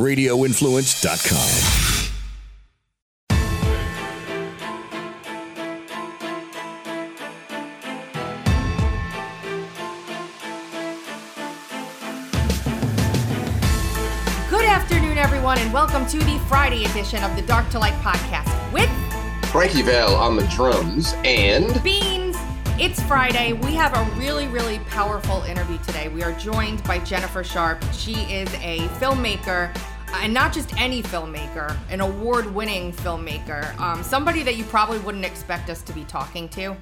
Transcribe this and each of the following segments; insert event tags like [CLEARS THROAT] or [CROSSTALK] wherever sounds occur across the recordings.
radioinfluence.com. Good afternoon, everyone, and welcome to the Friday edition of the Dark to Light podcast with Frankie Vale on the drums and Beans. It's Friday. We have a really, really powerful interview today. We are joined by Jennifer Sharp. She is a filmmaker, and not just any filmmaker, an award winning filmmaker, um, somebody that you probably wouldn't expect us to be talking to.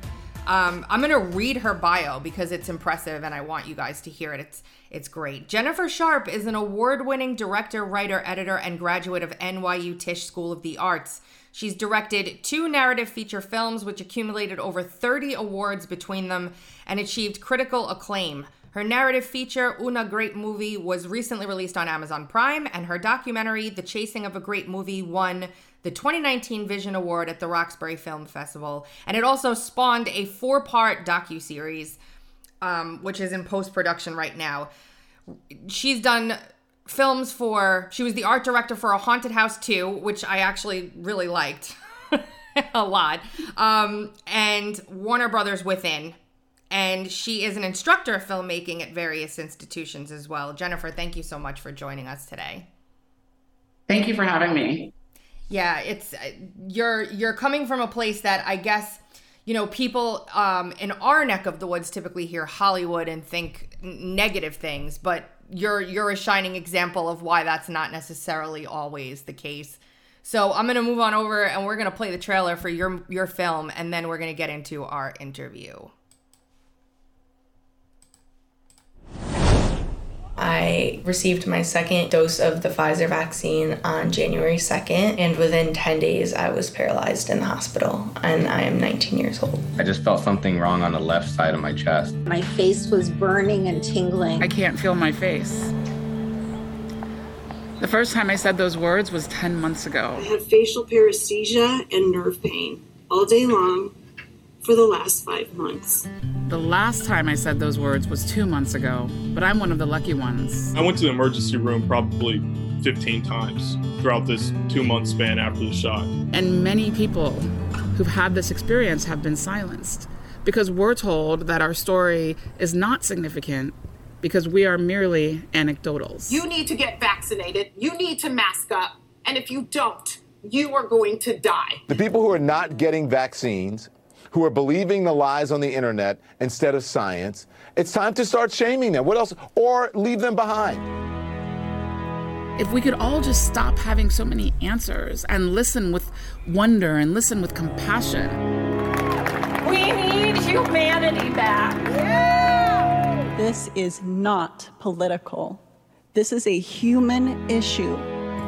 Um, I'm gonna read her bio because it's impressive, and I want you guys to hear it. It's it's great. Jennifer Sharp is an award-winning director, writer, editor, and graduate of NYU Tisch School of the Arts. She's directed two narrative feature films, which accumulated over 30 awards between them and achieved critical acclaim. Her narrative feature, Una Great Movie, was recently released on Amazon Prime, and her documentary, The Chasing of a Great Movie, won the 2019 Vision Award at the Roxbury Film Festival. And it also spawned a four part docu-series, um, which is in post-production right now. She's done films for, she was the art director for A Haunted House 2, which I actually really liked [LAUGHS] a lot, um, and Warner Brothers Within. And she is an instructor of filmmaking at various institutions as well. Jennifer, thank you so much for joining us today. Thank you for having me. Yeah, it's uh, you're you're coming from a place that I guess you know people um, in our neck of the woods typically hear Hollywood and think negative things, but you're you're a shining example of why that's not necessarily always the case. So I'm gonna move on over and we're gonna play the trailer for your your film, and then we're gonna get into our interview. I received my second dose of the Pfizer vaccine on January 2nd, and within 10 days, I was paralyzed in the hospital, and I am 19 years old. I just felt something wrong on the left side of my chest. My face was burning and tingling. I can't feel my face. The first time I said those words was 10 months ago. I had facial paresthesia and nerve pain all day long for the last five months. The last time I said those words was two months ago, but I'm one of the lucky ones. I went to the emergency room probably 15 times throughout this two month span after the shot. And many people who've had this experience have been silenced because we're told that our story is not significant because we are merely anecdotals. You need to get vaccinated. You need to mask up. And if you don't, you are going to die. The people who are not getting vaccines, who are believing the lies on the internet instead of science, it's time to start shaming them. What else? Or leave them behind. If we could all just stop having so many answers and listen with wonder and listen with compassion. We need humanity back. This is not political. This is a human issue.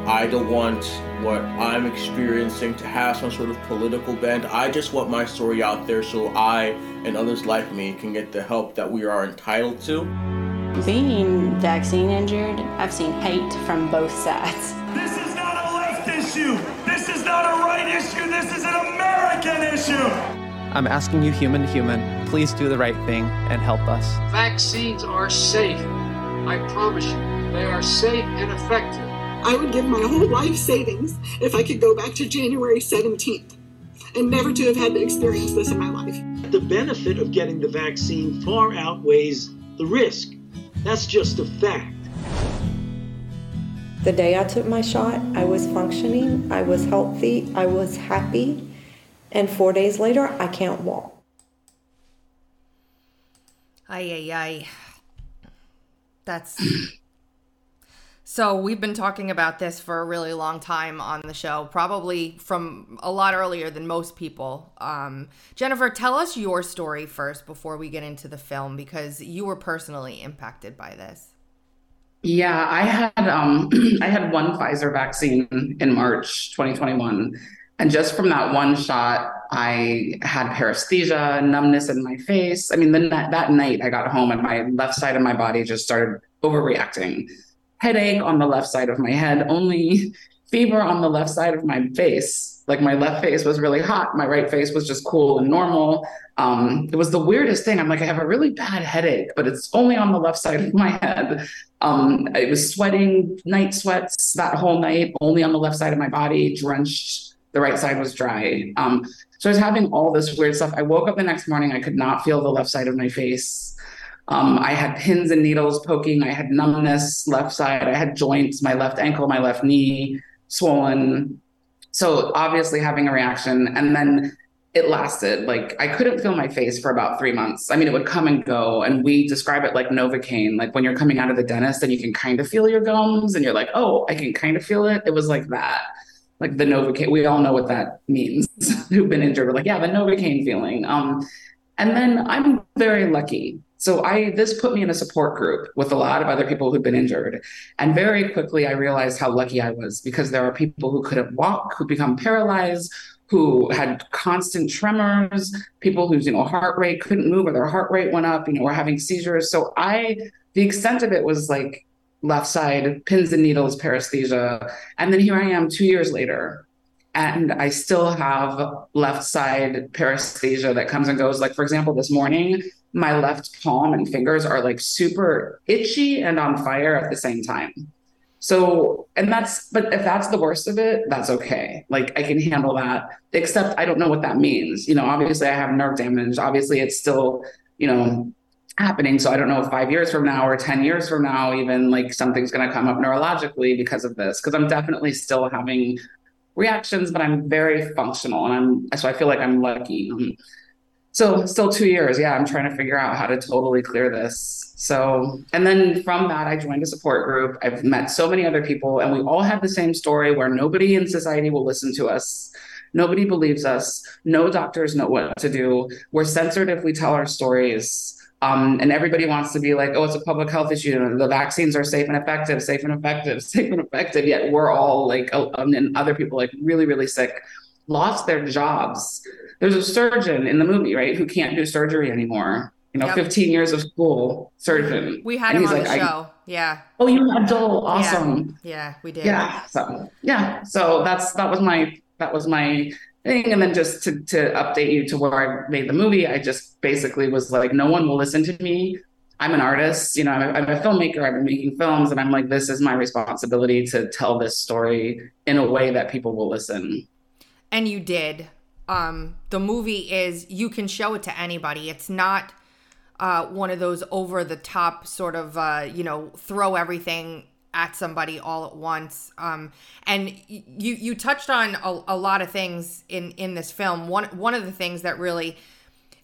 I don't want what I'm experiencing to have some sort of political bent. I just want my story out there so I and others like me can get the help that we are entitled to. Being vaccine injured, I've seen hate from both sides. This is not a left issue. This is not a right issue. This is an American issue. I'm asking you, human to human, please do the right thing and help us. Vaccines are safe. I promise you, they are safe and effective. I would give my whole life savings if I could go back to January 17th and never to have had to experience this in my life. The benefit of getting the vaccine far outweighs the risk. That's just a fact. The day I took my shot, I was functioning, I was healthy, I was happy, and four days later, I can't walk. Ay, ay, ay. That's. [CLEARS THROAT] So, we've been talking about this for a really long time on the show, probably from a lot earlier than most people. Um, Jennifer, tell us your story first before we get into the film because you were personally impacted by this. Yeah, I had um, [CLEARS THROAT] I had one Pfizer vaccine in March 2021, and just from that one shot, I had paresthesia, numbness in my face. I mean, the, that night I got home and my left side of my body just started overreacting. Headache on the left side of my head, only fever on the left side of my face. Like my left face was really hot, my right face was just cool and normal. Um, it was the weirdest thing. I'm like, I have a really bad headache, but it's only on the left side of my head. Um, I was sweating, night sweats that whole night, only on the left side of my body, drenched. The right side was dry. Um, so I was having all this weird stuff. I woke up the next morning, I could not feel the left side of my face. Um, I had pins and needles poking. I had numbness left side. I had joints, my left ankle, my left knee swollen. So obviously having a reaction. And then it lasted. Like I couldn't feel my face for about three months. I mean, it would come and go. And we describe it like Novocaine, like when you're coming out of the dentist and you can kind of feel your gums and you're like, oh, I can kind of feel it. It was like that. Like the Novocaine, we all know what that means [LAUGHS] who've been injured. We're like, yeah, the Novocaine feeling. Um, and then I'm very lucky. So I this put me in a support group with a lot of other people who'd been injured. And very quickly I realized how lucky I was because there are people who couldn't walk, who become paralyzed, who had constant tremors, people whose you know heart rate couldn't move or their heart rate went up, you know, were having seizures. So I the extent of it was like left side pins and needles paresthesia. And then here I am 2 years later and I still have left side paresthesia that comes and goes. Like, for example, this morning, my left palm and fingers are like super itchy and on fire at the same time. So, and that's, but if that's the worst of it, that's okay. Like, I can handle that, except I don't know what that means. You know, obviously, I have nerve damage. Obviously, it's still, you know, happening. So I don't know if five years from now or 10 years from now, even like something's going to come up neurologically because of this. Cause I'm definitely still having reactions, but I'm very functional and I'm so I feel like I'm lucky. Um, so still two years. Yeah, I'm trying to figure out how to totally clear this. So and then from that I joined a support group. I've met so many other people and we all have the same story where nobody in society will listen to us. Nobody believes us. No doctors know what to do. We're censored if we tell our stories. Um, and everybody wants to be like, oh, it's a public health issue. The vaccines are safe and effective, safe and effective, [LAUGHS] safe and effective. Yet we're all like, oh, and other people like really, really sick, lost their jobs. There's a surgeon in the movie, right, who can't do surgery anymore. You know, yep. 15 years of school surgeon. We had him on like, the show. Yeah. Oh, you had Joel. Awesome. Yeah. yeah, we did. Yeah. So yeah. So that's that was my that was my thing. And then just to, to update you to where I made the movie, I just basically was like, no one will listen to me. I'm an artist, you know, I'm a, I'm a filmmaker. I've been making films, and I'm like, this is my responsibility to tell this story in a way that people will listen. And you did. Um, the movie is you can show it to anybody. It's not uh, one of those over the top sort of uh, you know throw everything at somebody all at once. Um, and you you touched on a, a, lot of things in in this film. One one of the things that really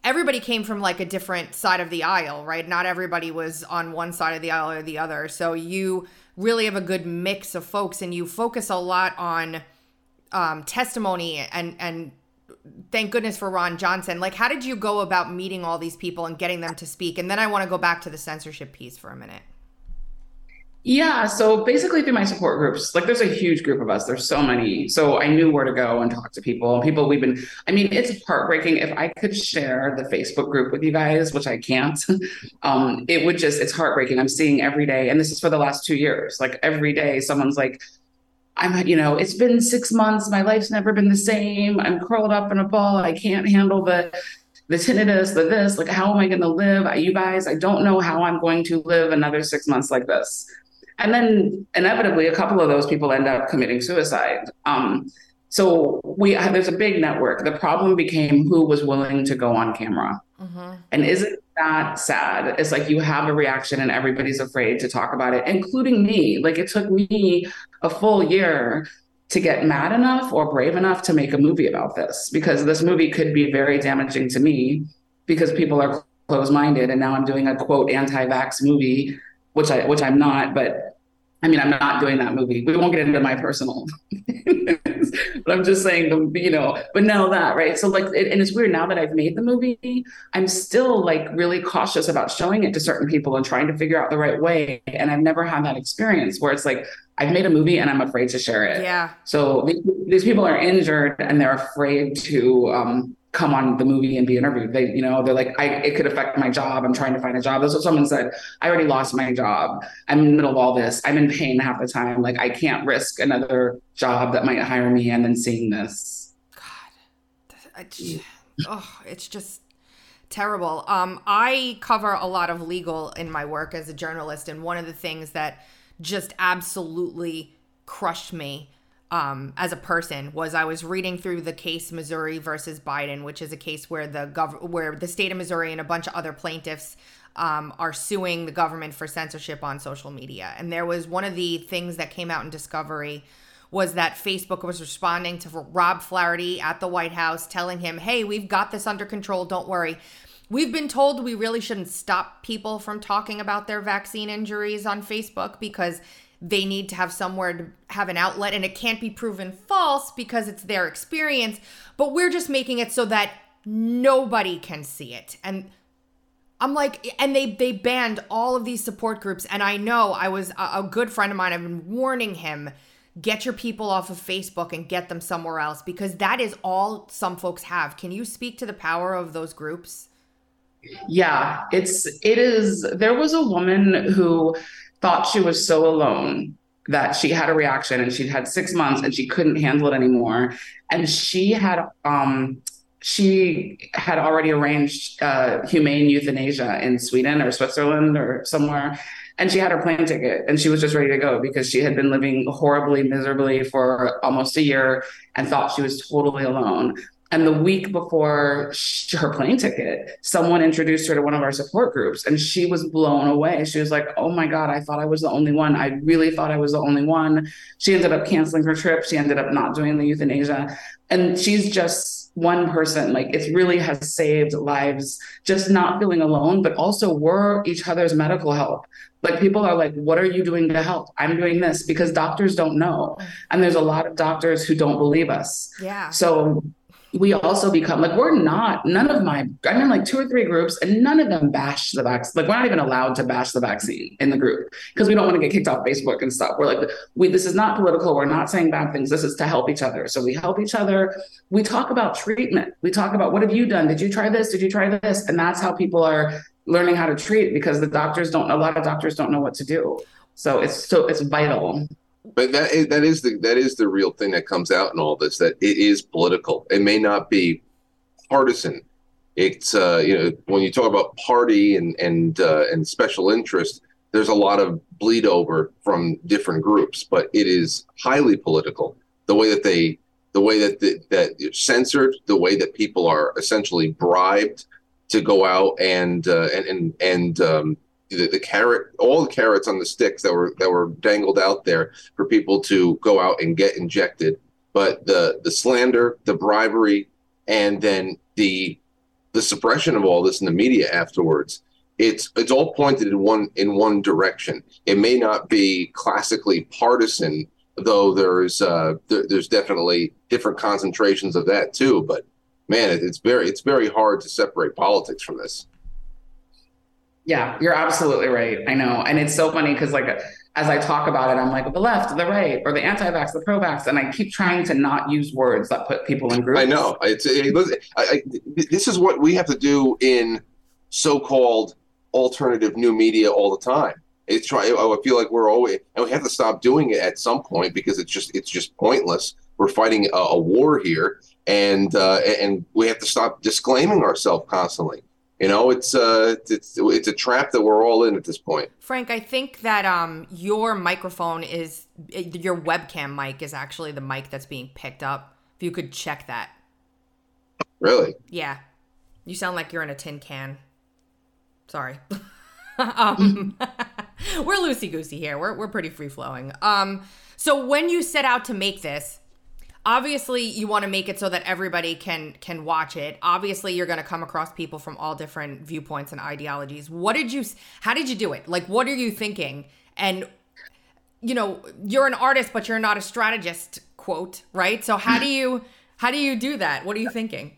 everybody came from like a different side of the aisle, right? Not everybody was on one side of the aisle or the other. So you really have a good mix of folks, and you focus a lot on um, testimony and and thank goodness for Ron Johnson. Like, how did you go about meeting all these people and getting them to speak? And then I want to go back to the censorship piece for a minute. Yeah. So basically through my support groups, like there's a huge group of us. There's so many. So I knew where to go and talk to people. People we've been, I mean, it's heartbreaking. If I could share the Facebook group with you guys, which I can't, [LAUGHS] um, it would just, it's heartbreaking. I'm seeing every day, and this is for the last two years. Like every day, someone's like, I'm, you know, it's been six months. My life's never been the same. I'm curled up in a ball. I can't handle the the tinnitus, the this. Like, how am I going to live? You guys, I don't know how I'm going to live another six months like this. And then inevitably, a couple of those people end up committing suicide. Um, so we there's a big network. The problem became who was willing to go on camera. Mm-hmm. And isn't that sad? It's like you have a reaction and everybody's afraid to talk about it, including me. Like it took me a full year to get mad enough or brave enough to make a movie about this because this movie could be very damaging to me because people are closed minded. And now I'm doing a quote anti vax movie which I which I'm not, but I mean I'm not doing that movie. We won't get into my personal, [LAUGHS] but I'm just saying the you know. But now that right, so like, it, and it's weird now that I've made the movie, I'm still like really cautious about showing it to certain people and trying to figure out the right way. And I've never had that experience where it's like I've made a movie and I'm afraid to share it. Yeah. So these, these people are injured and they're afraid to um, come on the movie and be interviewed. They, you know, they're like, I, it could affect my job. I'm trying to find a job. That's what someone said. I already lost my job. I'm in the middle of all this. I'm in pain half the time. Like I can't risk another job that might hire me and then seeing this. it's, oh, it's just terrible. Um, I cover a lot of legal in my work as a journalist, and one of the things that just absolutely crushed me um, as a person was I was reading through the case Missouri versus Biden, which is a case where the gov- where the state of Missouri and a bunch of other plaintiffs um, are suing the government for censorship on social media. And there was one of the things that came out in Discovery was that Facebook was responding to Rob Flaherty at the White House, telling him, "Hey, we've got this under control. Don't worry." We've been told we really shouldn't stop people from talking about their vaccine injuries on Facebook because they need to have somewhere to have an outlet and it can't be proven false because it's their experience but we're just making it so that nobody can see it. And i'm like and they they banned all of these support groups and i know i was a, a good friend of mine i've been warning him get your people off of facebook and get them somewhere else because that is all some folks have. Can you speak to the power of those groups? Yeah it's it is there was a woman who thought she was so alone that she had a reaction and she'd had six months and she couldn't handle it anymore. And she had um she had already arranged uh, humane euthanasia in Sweden or Switzerland or somewhere. And she had her plane ticket and she was just ready to go because she had been living horribly, miserably for almost a year and thought she was totally alone. And the week before she, her plane ticket, someone introduced her to one of our support groups and she was blown away. She was like, Oh my God, I thought I was the only one. I really thought I was the only one. She ended up canceling her trip. She ended up not doing the euthanasia. And she's just one person. Like it really has saved lives, just not feeling alone, but also we're each other's medical help. Like people are like, What are you doing to help? I'm doing this because doctors don't know. Mm. And there's a lot of doctors who don't believe us. Yeah. So we also become like we're not none of my i'm in like two or three groups and none of them bash the vaccine like we're not even allowed to bash the vaccine in the group because we don't want to get kicked off facebook and stuff. We're like we this is not political. We're not saying bad things. This is to help each other. So we help each other. We talk about treatment. We talk about what have you done? Did you try this? Did you try this? And that's how people are learning how to treat because the doctors don't a lot of doctors don't know what to do. So it's so it's vital but that is, that is the that is the real thing that comes out in all this that it is political. It may not be partisan. It's uh, you know when you talk about party and and uh, and special interest, there's a lot of bleed over from different groups, but it is highly political. The way that they the way that the, that censored, the way that people are essentially bribed to go out and uh, and and and um, the, the carrot, all the carrots on the sticks that were that were dangled out there for people to go out and get injected. But the the slander, the bribery, and then the the suppression of all this in the media afterwards, it's it's all pointed in one in one direction. It may not be classically partisan, though there's uh, there, there's definitely different concentrations of that too. But man, it, it's very it's very hard to separate politics from this. Yeah, you're absolutely right. I know. And it's so funny because, like, as I talk about it, I'm like, the left, the right, or the anti vax, the pro vax. And I keep trying to not use words that put people in groups. I know. It's, it, I, I, this is what we have to do in so called alternative new media all the time. It's try. I feel like we're always, and we have to stop doing it at some point because it's just it's just pointless. We're fighting a, a war here, and uh, and we have to stop disclaiming ourselves constantly. You know, it's uh, it's it's a trap that we're all in at this point. Frank, I think that um, your microphone is your webcam mic is actually the mic that's being picked up. If you could check that. Really? Yeah, you sound like you're in a tin can. Sorry. [LAUGHS] um, [LAUGHS] we're loosey goosey here. We're we're pretty free flowing. Um, so when you set out to make this, obviously you want to make it so that everybody can can watch it. Obviously you're going to come across people from all different viewpoints and ideologies. What did you how did you do it? Like what are you thinking? And you know you're an artist but you're not a strategist quote right? So how do you how do you do that? What are you thinking?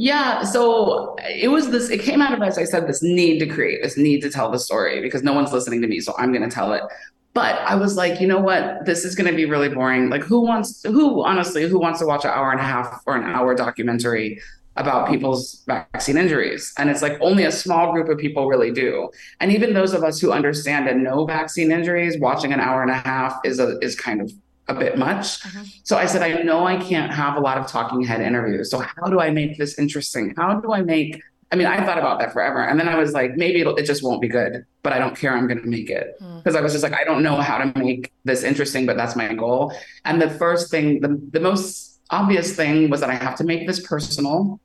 Yeah, so it was this, it came out of, as I said, this need to create, this need to tell the story because no one's listening to me. So I'm going to tell it. But I was like, you know what? This is going to be really boring. Like, who wants, who honestly, who wants to watch an hour and a half or an hour documentary about people's vaccine injuries? And it's like only a small group of people really do. And even those of us who understand and know vaccine injuries, watching an hour and a half is a is kind of a bit much. Mm-hmm. So I said, I know I can't have a lot of talking head interviews. So how do I make this interesting? How do I make I mean, I thought about that forever. And then I was like, maybe it'll, it just won't be good, but I don't care. I'm going to make it. Because I was just like, I don't know how to make this interesting, but that's my goal. And the first thing, the, the most obvious thing was that I have to make this personal.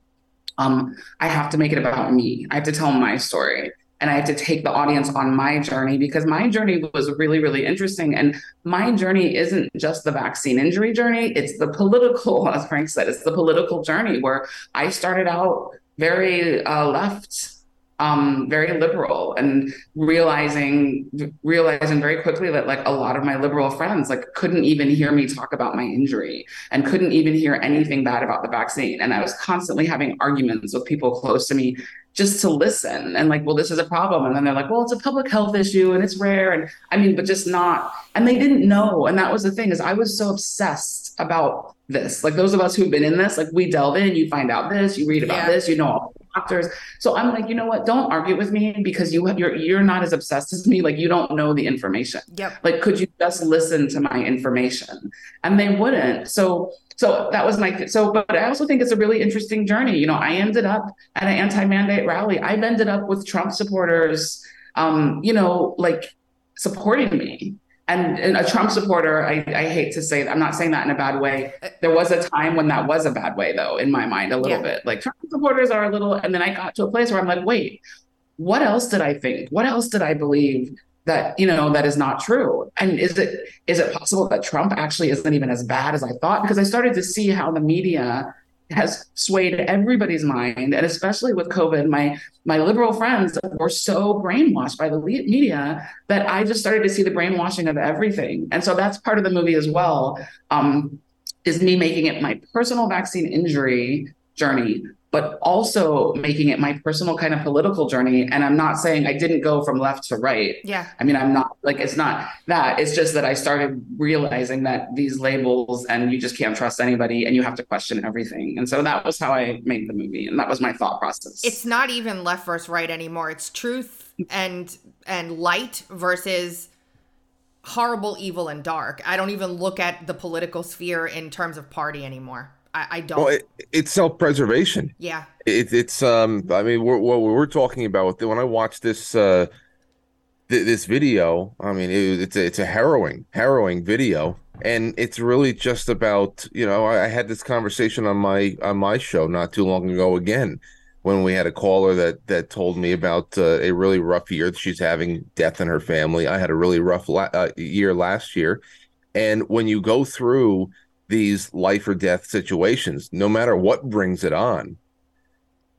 Um, I have to make it about me. I have to tell my story. And I have to take the audience on my journey because my journey was really, really interesting. And my journey isn't just the vaccine injury journey, it's the political, [LAUGHS] as Frank said, it's the political journey where I started out very uh, left, um, very liberal, and realizing realizing very quickly that like a lot of my liberal friends like couldn't even hear me talk about my injury and couldn't even hear anything bad about the vaccine. And I was constantly having arguments with people close to me just to listen and like, well, this is a problem. And then they're like, well, it's a public health issue and it's rare. And I mean, but just not, and they didn't know. And that was the thing is I was so obsessed about this. Like those of us who've been in this, like we delve in, you find out this, you read about Yeah. this, you know all the doctors. So I'm like, you know what? Don't argue with me because you you're you're not as obsessed as me. Like you don't know the information. Yep. Like, could you just listen to my information? And they wouldn't. So so that was my so but I also think it's a really interesting journey. You know, I ended up at an anti-mandate rally. I've ended up with Trump supporters um, you know, like supporting me. And, and a Trump supporter, I, I hate to say I'm not saying that in a bad way. Uh, there was a time when that was a bad way, though, in my mind, a little Yeah. bit. Like Trump supporters are a little, and then I got to a place where I'm like, wait, what else did I think? What else did I believe that you know that is not true? And is it is it possible that Trump actually isn't even as bad as I thought? Because I started to see how the media has swayed everybody's mind, and especially with COVID, my my liberal friends were so brainwashed by the media that I just started to see the brainwashing of everything. And so that's part of the movie as well. Um, is me making it my personal vaccine injury journey, but also making it my personal kind of political journey. And I'm not saying I didn't go from left to right. Yeah. I mean, I'm not like it's not that. It's just that I started realizing that these labels and you just can't trust anybody and you have to question everything. And so that was how I made the movie. And that was my thought process. It's not even left versus right anymore. It's truth and and light versus horrible, evil, and dark. I don't even look at the political sphere in terms of party anymore. I, I don't. Well, it, it's self-preservation. yeah. It, it's um. I mean, we're, what we're talking about when I watched this uh, th- this video. I mean, it, it's a, it's a harrowing, harrowing video, and it's really just about you know. I, I had this conversation on my on my show not too long ago again, when we had a caller that that told me about uh, a really rough year that she's having, death in her family. I had a really rough la- uh, year last year, and when you go through these life or death situations, no matter what brings it on,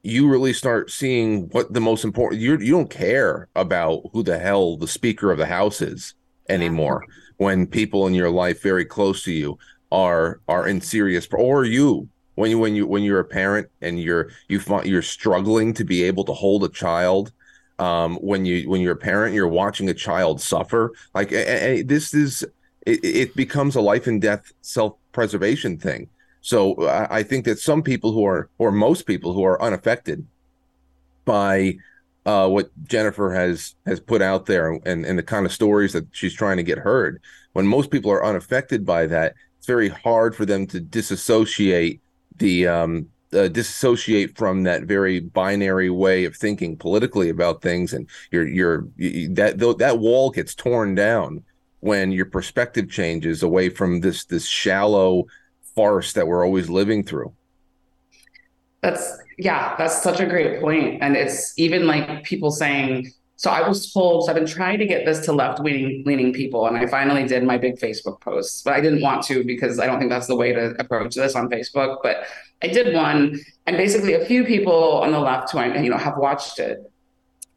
you really start seeing what the most important you you don't care about who the hell the speaker of the house is anymore when people in your life very close to you are are in serious or you when you when you when you're a parent and you're you find you're struggling to be able to hold a child um when you when you're a parent you're watching a child suffer like a- a- this is it, it becomes a life and death self-preservation thing. So I I think that some people who are, or most people who are unaffected by uh, what Jennifer has has put out there and, and the kind of stories that she's trying to get heard, when most people are unaffected by that, it's very hard for them to disassociate the um, uh, disassociate from that very binary way of thinking politically about things, and your your you- that that wall gets torn down when your perspective changes away from this this shallow farce that we're always living through. That's yeah, that's such a great point. And it's even like people saying, so I was told, so I've been trying to get this to left leaning people, and I finally did my big Facebook post, but I didn't want to because I don't think that's the way to approach this on Facebook. But I did one, and basically a few people on the left who I you know have watched it,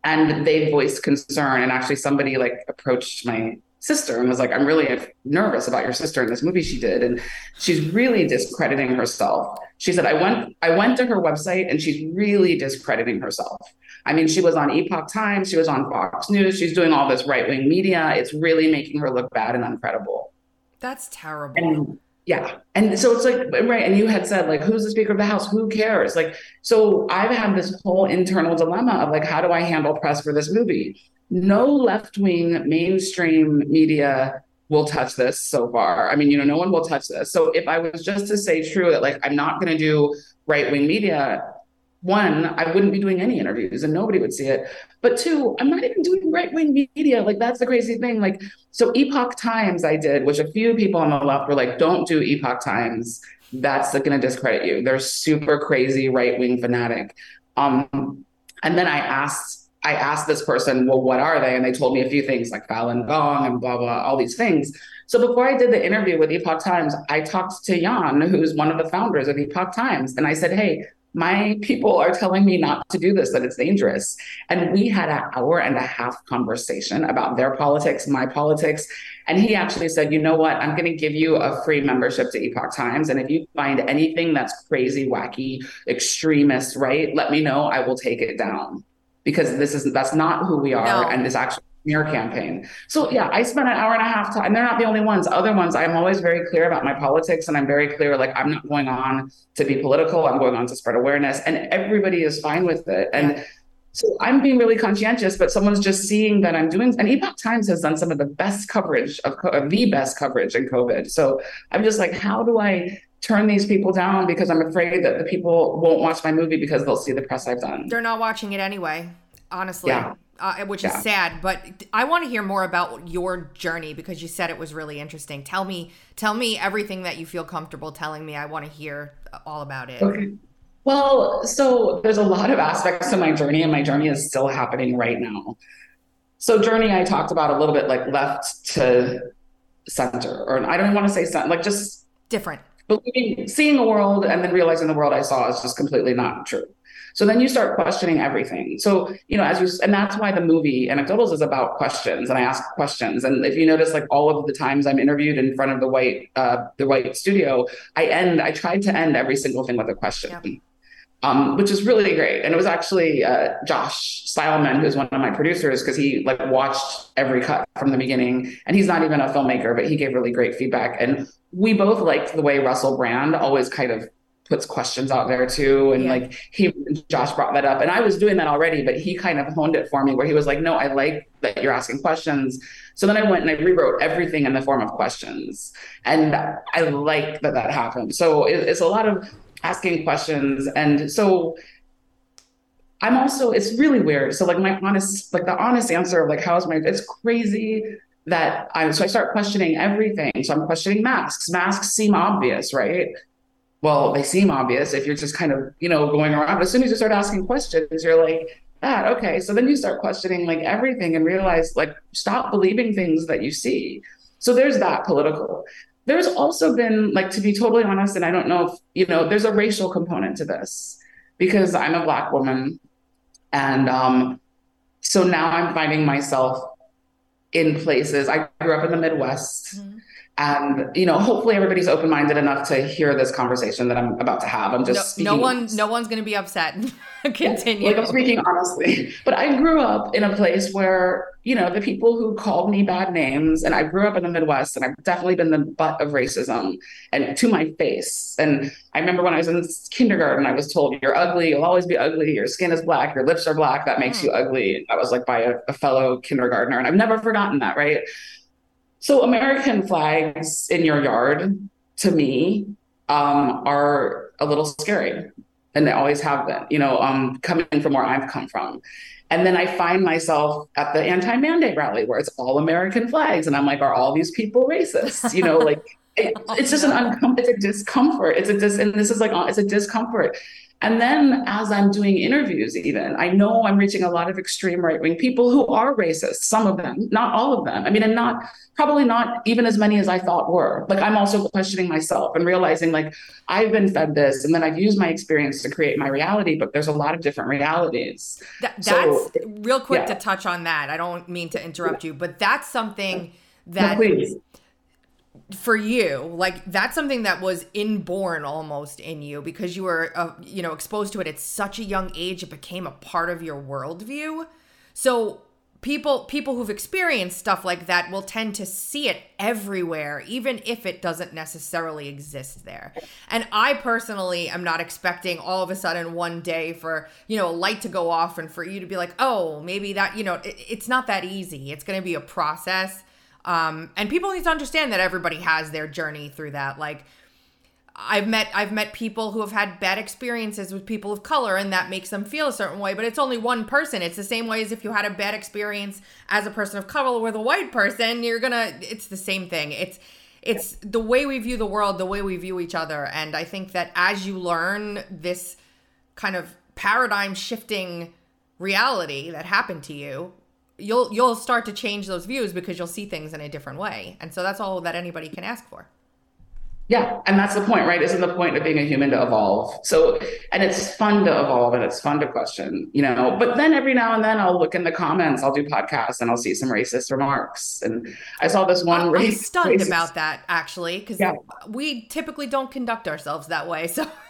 and they voiced concern, and actually somebody like approached my sister and was like, I'm really nervous about your sister in this movie she did. And she's really discrediting herself. She said, I went, I went to her website and she's really discrediting herself. I mean, she was on Epoch Times, she was on Fox News, she's doing all this right-wing media. It's really making her look bad and uncredible. That's terrible. And yeah. And so it's like, right. And you had said, like, who's the Speaker of the House? Who cares? Like, so I've had this whole internal dilemma of like, how do I handle press for this movie? No left wing mainstream media will touch this so far. I mean, you know, no one will touch this. So if I was just to say true that like I'm not going to do right wing media, one, I wouldn't be doing any interviews and nobody would see it. But two, I'm not even doing right wing media. Like that's the crazy thing. Like so, Epoch Times I did, which a few people on the left were like, "Don't do Epoch Times. That's going to discredit you. They're super crazy right wing fanatic." Um, and then I asked I asked this person, well, what are they? And they told me a few things like Falun Gong and blah, blah, all these things. So before I did the interview with Epoch Times, I talked to Jan, who's one of the founders of Epoch Times. And I said, hey, my people are telling me not to do this, that it's dangerous. And we had an hour and a half conversation about their politics, my politics. And he actually said, you know what? I'm going to give you a free membership to Epoch Times. And if you find anything that's crazy, wacky, extremist, right, let me know. I will take it down because this is that's not who we are no. and this actually smear campaign. So yeah, I spent an hour and a half time, and they're not the only ones. Other ones, I'm always very clear about my politics, and I'm very clear like I'm not going on to be political. I'm going on to spread awareness, and everybody is fine with it. And yeah. so I'm being really conscientious, but someone's just seeing that I'm doing. And Epoch Times has done some of the best coverage of, of the best coverage in COVID. So I'm just like, how do I? Turn these people down because I'm afraid that the people won't watch my movie because they'll see the press I've done. They're not watching it anyway, honestly. Yeah uh, which yeah. is sad. But I want to hear more about your journey because you said it was really interesting. Tell me, tell me everything that you feel comfortable telling me. I want to hear all about it. Okay. Well, so there's a lot of aspects to my journey, and my journey is still happening right now. So, journey I talked about a little bit, like left to center, or I don't want to say center, like just different. Believing, seeing the world, and then realizing the world I saw is just completely not true. So then you start questioning everything. So, you know, as you, and that's why the movie Anecdotals is about questions and I ask questions. And if you notice, like all of the times I'm interviewed in front of the white, uh, the white studio, I end, I tried to end every single thing with a question. Um, which is really great. And it was actually uh, Josh Stylman, who's one of my producers, because he like watched every cut from the beginning. And he's not even a filmmaker, but he gave really great feedback. And we both liked the way Russell Brand always kind of puts questions out there too. And yeah. like he, Josh brought that up, and I was doing that already, but he kind of honed it for me where he was like, no, I like that you're asking questions. So then I went and I rewrote everything in the form of questions. And I like that that happened. So it, it's a lot of asking questions. And so I'm also, it's really weird. So like my honest, like the honest answer of like, how's my, it's crazy that I, so I start questioning everything. So I'm questioning masks. Masks seem obvious, right? well, they seem obvious if you're just kind of, you know, going around. As soon as you start asking questions, you're like, that, ah, okay. So then you start questioning like everything and realize like stop believing things that you see. So there's that political. There's also been like to be totally honest, and I don't know if you know, there's a racial component to this because I'm a black woman. And um, so now I'm finding myself in places. I grew up in the Midwest. Mm-hmm and you know hopefully everybody's open-minded enough to hear this conversation that i'm about to have. I'm just no, no one no one's going to be upset. [LAUGHS] Continue. like i'm speaking honestly. But i grew up in a place where you know the people who called me bad names and i grew up in the midwest and i've definitely been the butt of racism and to my face. And i remember when i was in kindergarten i was told you're ugly you'll always be ugly your skin is black your lips are black that makes mm. you ugly. That was like by a, a fellow kindergartner and i've never forgotten that right so American flags in your yard, to me, um, are a little scary, and they always have been. You know, um, coming from where I've come from, and then I find myself at the anti-mandate rally where it's all American flags, and I'm like, are all these people racist? You know, like it, it's just an [LAUGHS] uncomfortable, discomfort. It's a dis, and this is like it's a discomfort. And then as I'm doing interviews, even, I know I'm reaching a lot of extreme right wing people who are racist, some of them, not all of them. I mean, and not probably not even as many as I thought were. Like, I'm also questioning myself and realizing, like, I've been fed this and then I've used my experience to create my reality, but there's a lot of different realities. that's so, real quick yeah. to touch on that. I don't mean to interrupt you, but that's something that. No, for you like that's something that was inborn almost in you because you were uh, you know exposed to it at such a young age it became a part of your worldview. So people people who've experienced stuff like that will tend to see it everywhere even if it doesn't necessarily exist there. And i personally am not expecting all of a sudden one day for you know a light to go off and for you to be like oh maybe that you know it, it's not that easy. It's going to be a process Um, and people need to understand that everybody has their journey through that. Like, I've met I've met people who have had bad experiences with people of color and that makes them feel a certain way, but it's only one person. It's the same way as if you had a bad experience as a person of color with a white person, you're going to it's the same thing. It's it's the way we view the world, the way we view each other, and I think that as you learn this kind of paradigm shifting reality that happened to you, you'll you'll start to change those views because you'll see things in a different way. And so that's all that anybody can ask for. Yeah, and that's the point, right? Isn't the point of being a human to evolve? So, and it's fun to evolve and it's fun to question, you know. But then every now and then I'll look in the comments, I'll do podcasts and I'll see some racist remarks. And I saw this one. I'm race, stunned racist, about that actually, because Yeah. we typically don't conduct ourselves that way. So [LAUGHS]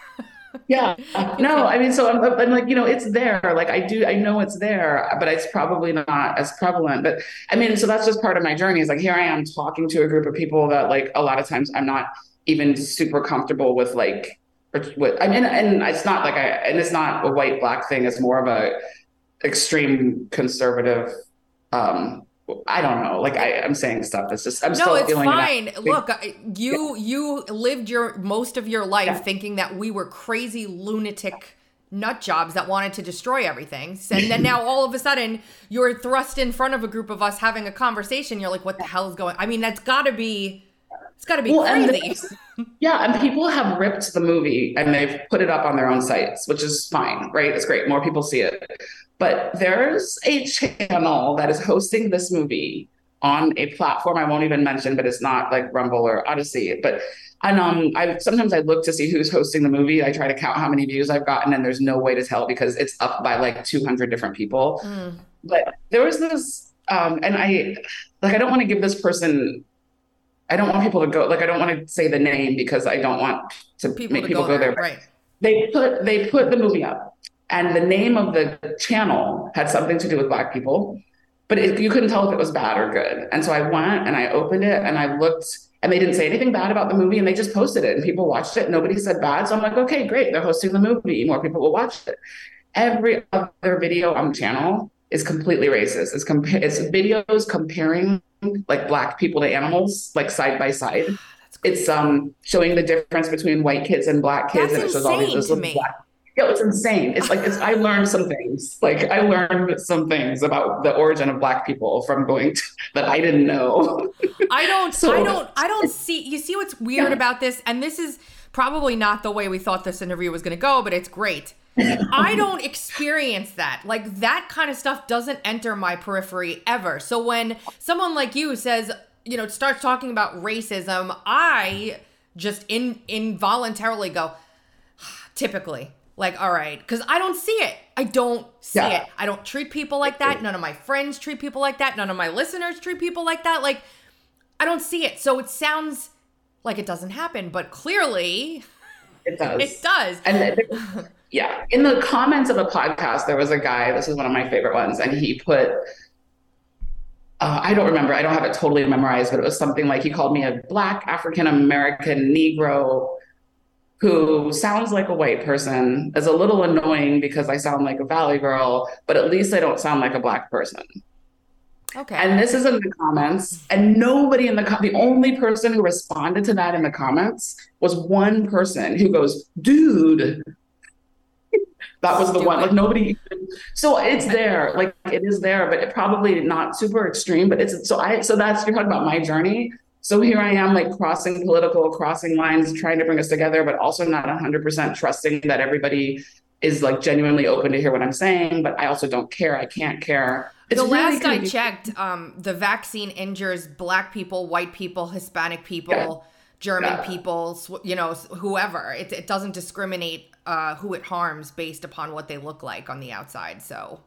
yeah. [LAUGHS] No i mean so I'm, I'm like you know it's there. Like i do i know it's there but it's probably not as prevalent. But i mean so that's just part of my journey. Is like here i am talking to a group of people that like a lot of times i'm not even super comfortable with like or with i mean and it's not like i and it's not a white black thing. It's more of a extreme conservative um i don't know like I, i'm saying stuff that's just i'm no, still it's feeling it fine. Look, you you lived your most of your life thinking that we were crazy lunatic nut jobs that wanted to destroy everything. And then now all of a sudden you're thrust in front of a group of us having a conversation. You're like, what the hell is going? I mean, that's got to be it's got to be Well, and crazy. there's- yeah, and people have ripped the movie and they've put it up on their own sites, which is fine, right? It's great. More people see it. But there's a channel that is hosting this movie on a platform I won't even mention, but it's not like Rumble or Odysee. But and um, I sometimes I look to see who's hosting the movie. I try to count how many views I've gotten, and there's no way to tell because it's up by like 200 different people. Mm. But there was this, um, and I like I don't want to give this person I don't want people to go like I don't want to say the name because I don't want to People make to people go go, there, there. right. They put they put the movie up, and the name of the channel had something to do with black people, but it, you couldn't tell if it was bad or good. And so I went and I opened it and I looked, and they didn't say anything bad about the movie, and they just posted it, and people watched it. Nobody said bad, so I'm like, okay, great, they're hosting the movie, more people will watch it. Every other video on the channel is completely racist. It's it's videos comparing like black people to animals, like side by side. [SIGHS] It's um showing the difference between white kids and black kids, That's and it shows all these insane those to little black. Yeah, it's insane. It's like it's, I learned some things. Like I learned some things about the origin of black people from going to, that I didn't know. I don't So- I don't I don't see you see what's weird about this and this is probably not the way we thought this interview was going to go but it's great. [LAUGHS] I don't experience that. Like that kind of stuff doesn't enter my periphery ever. So when someone like you says, you know, starts talking about racism, I just in involuntarily go [SIGHS] typically like all right because i don't see it i don't see Yeah. it i don't treat people like that none of my friends treat people like that none of my listeners treat people like that like i don't see it so it sounds like it doesn't happen but clearly It does. [LAUGHS] it does And yeah, in the comments of a podcast, there was a guy. This is one of my favorite ones, and he put. Uh, I don't remember. I don't have it totally memorized, but it was something like he called me a black African American Negro who sounds like a white person, is a little annoying because I sound like a Valley girl, but at least I don't sound like a black person. okay And this is in the comments, and nobody in the co- the only person who responded to that in the comments was one person who goes, "Dude." [LAUGHS] That was the one. Like nobody. So it's there. Like it is there, but it probably not super extreme. But it's so I. So that's you're talking about my journey. So here I am, like crossing political, crossing lines, trying to bring us together, but also not 100% trusting that everybody is like genuinely open to hear what I'm saying. But I also don't care. I can't care. It's the really last I checked, um, the vaccine injures black people, white people, Hispanic people, Yeah. German Yeah. people, you know, whoever. It, it doesn't discriminate uh, who it harms based upon what they look like on the outside. So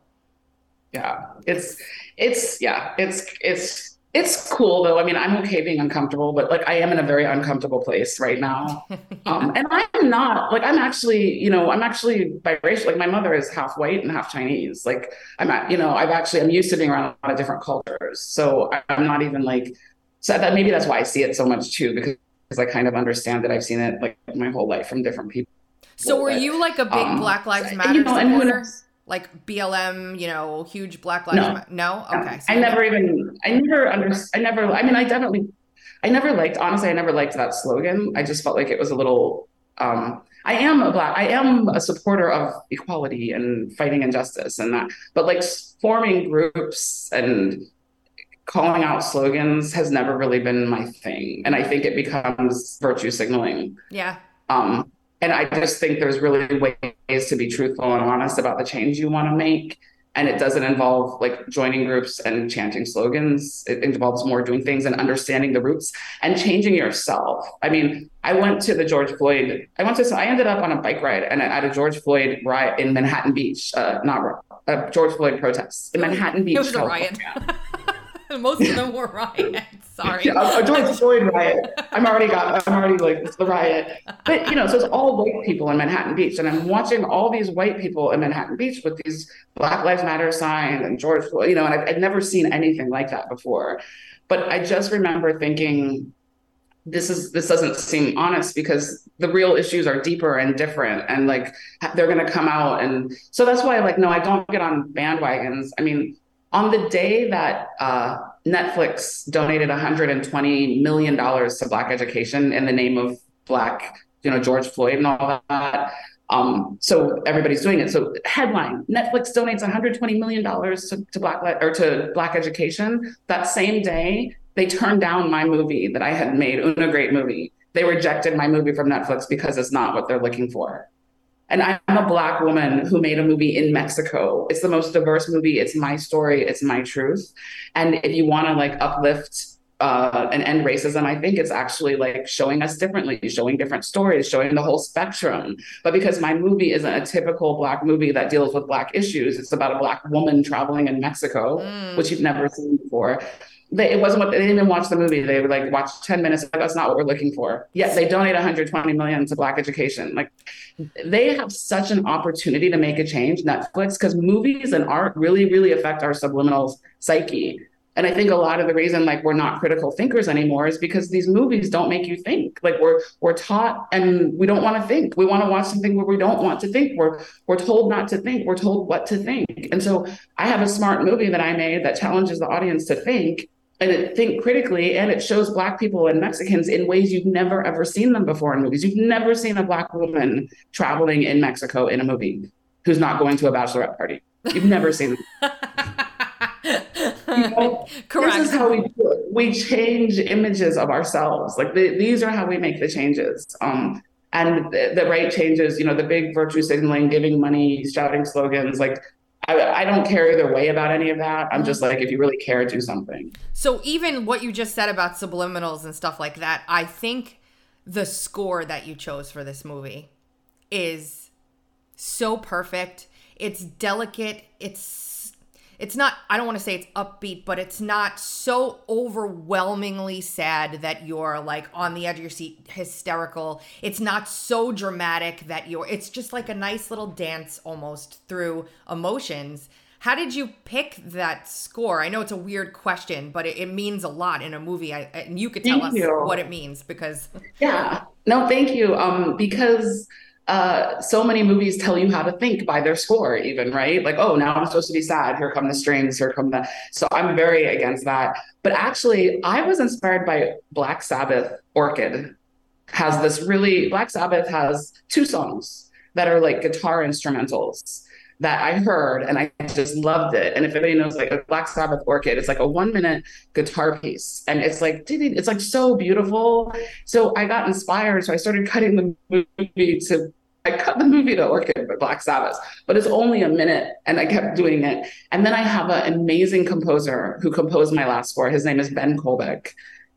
yeah it's it's yeah it's it's it's cool though. I mean i'm okay being uncomfortable but like i am in a very uncomfortable place right now. [LAUGHS] Um and i'm not like i'm actually you know i'm actually biracial. Like my mother is half white and half chinese. Like i'm at you know i've actually i'm used to being around a lot of different cultures. So i'm not even like so that maybe that's why i see it so much too because i kind of understand that i've seen it like my whole life from different people. So were but, you like a big um, Black Lives Matter you know, supporter? Like BLM, you know, huge Black Lives No. Matter? No, okay. so I never even, I never under, I never, I mean, I definitely, I never liked, honestly, I never liked that slogan. I just felt like it was a little, um, I am a black, I am a supporter of equality and fighting injustice and that, but like forming groups and calling out slogans has never really been my thing. And I think it becomes virtue signaling. Yeah. Um, and I just think there's really ways to be truthful and honest about the change you want to make. And it doesn't involve like joining groups and chanting slogans. It involves more doing things and understanding the roots and changing yourself. I mean, I went to the George Floyd. I went to. So I ended up on a bike ride and at a George Floyd riot in Manhattan Beach. Uh, not uh, George Floyd protests in Manhattan Beach. It was a riot. [LAUGHS] [LAUGHS] Most of them were riots. [LAUGHS] Sorry. Yeah, a, a George Floyd riot. I'm already got. I'm already like it's the riot. But you know, so it's all white people in Manhattan Beach, and I'm watching all these white people in Manhattan Beach with these Black Lives Matter signs and George Floyd. You know, and I've, I'd never seen anything like that before. But I just remember thinking, this is this doesn't seem honest because the real issues are deeper and different, and like they're going to come out. And so that's why, like, no, I don't get on bandwagons. I mean on the day that uh, Netflix donated 120 million dollars to Black education in the name of Black, you know, George Floyd and all that. Um, so everybody's doing it. So headline: Netflix donates 120 million dollars to, to Black le- or to Black education. That same day, they turned down my movie that I had made, Una Great Movie. They rejected my movie from Netflix because it's not what they're looking for. And I'm a black woman who made a movie in Mexico. It's the most diverse movie. It's my story. It's my truth. And if you want to like uplift uh, and end racism, I think it's actually like showing us differently, showing different stories, showing the whole spectrum. But because my movie isn't a typical black movie that deals with black issues, it's about a black woman traveling in Mexico, Mm. which you've never seen before. They, it wasn't what they didn't even watch the movie. They were like watch 10 minutes. That's not what we're looking for. Yet they donate 120 million to black education. Like they have such an opportunity to make a change, Netflix, because movies and art really, really affect our subliminal psyche. And I think a lot of the reason like we're not critical thinkers anymore is because these movies don't make you think. Like we're we're taught and we don't want to think. We want to watch something where we don't want to think. We're we're told not to think. We're told what to think. And so I have a smart movie that I made that challenges the audience to think and it think critically and it shows black people and Mexicans in ways you've never ever seen them before in movies. You've never seen a black woman traveling in Mexico in a movie who's not going to a bachelorette party. You've never seen them. [LAUGHS] You know, Correct. This is how we do it. we change images of ourselves. Like the, these are how we make the changes. Um, and the, the right changes, you know, the big virtue signaling, giving money, shouting slogans. Like I, I don't care either way about any of that. I'm just like, if you really care, do something. So even what you just said about subliminals and stuff like that, I think the score that you chose for this movie is so perfect. It's delicate. It's it's not I don't want to say it's upbeat, but it's not so overwhelmingly sad that you're like on the edge of your seat hysterical. It's not so dramatic that you're it's just like a nice little dance almost through emotions. How did you pick that score? I know it's a weird question, but it, it means a lot in a movie. I, and you could tell Thank us you. what it means because Yeah. No, thank you. Um, because uh, so many movies tell you how to think by their score, even, right? Like, oh, now I'm supposed to be sad. Here come the strings. Here come the. So I'm very against that. But actually, I was inspired by Black Sabbath Orchid. Has this really, Black Sabbath has two songs that are like guitar instrumentals that I heard and I just loved it. And if anybody knows like a Black Sabbath Orchid, it's like a one minute guitar piece. And it's like, it's like so beautiful. So I got inspired. So I started cutting the movie to I cut the movie to Orchid by Black Sabbath, but it's only a minute and I kept doing it. And then I have an amazing composer who composed my last score. His name is Ben Kolbeck.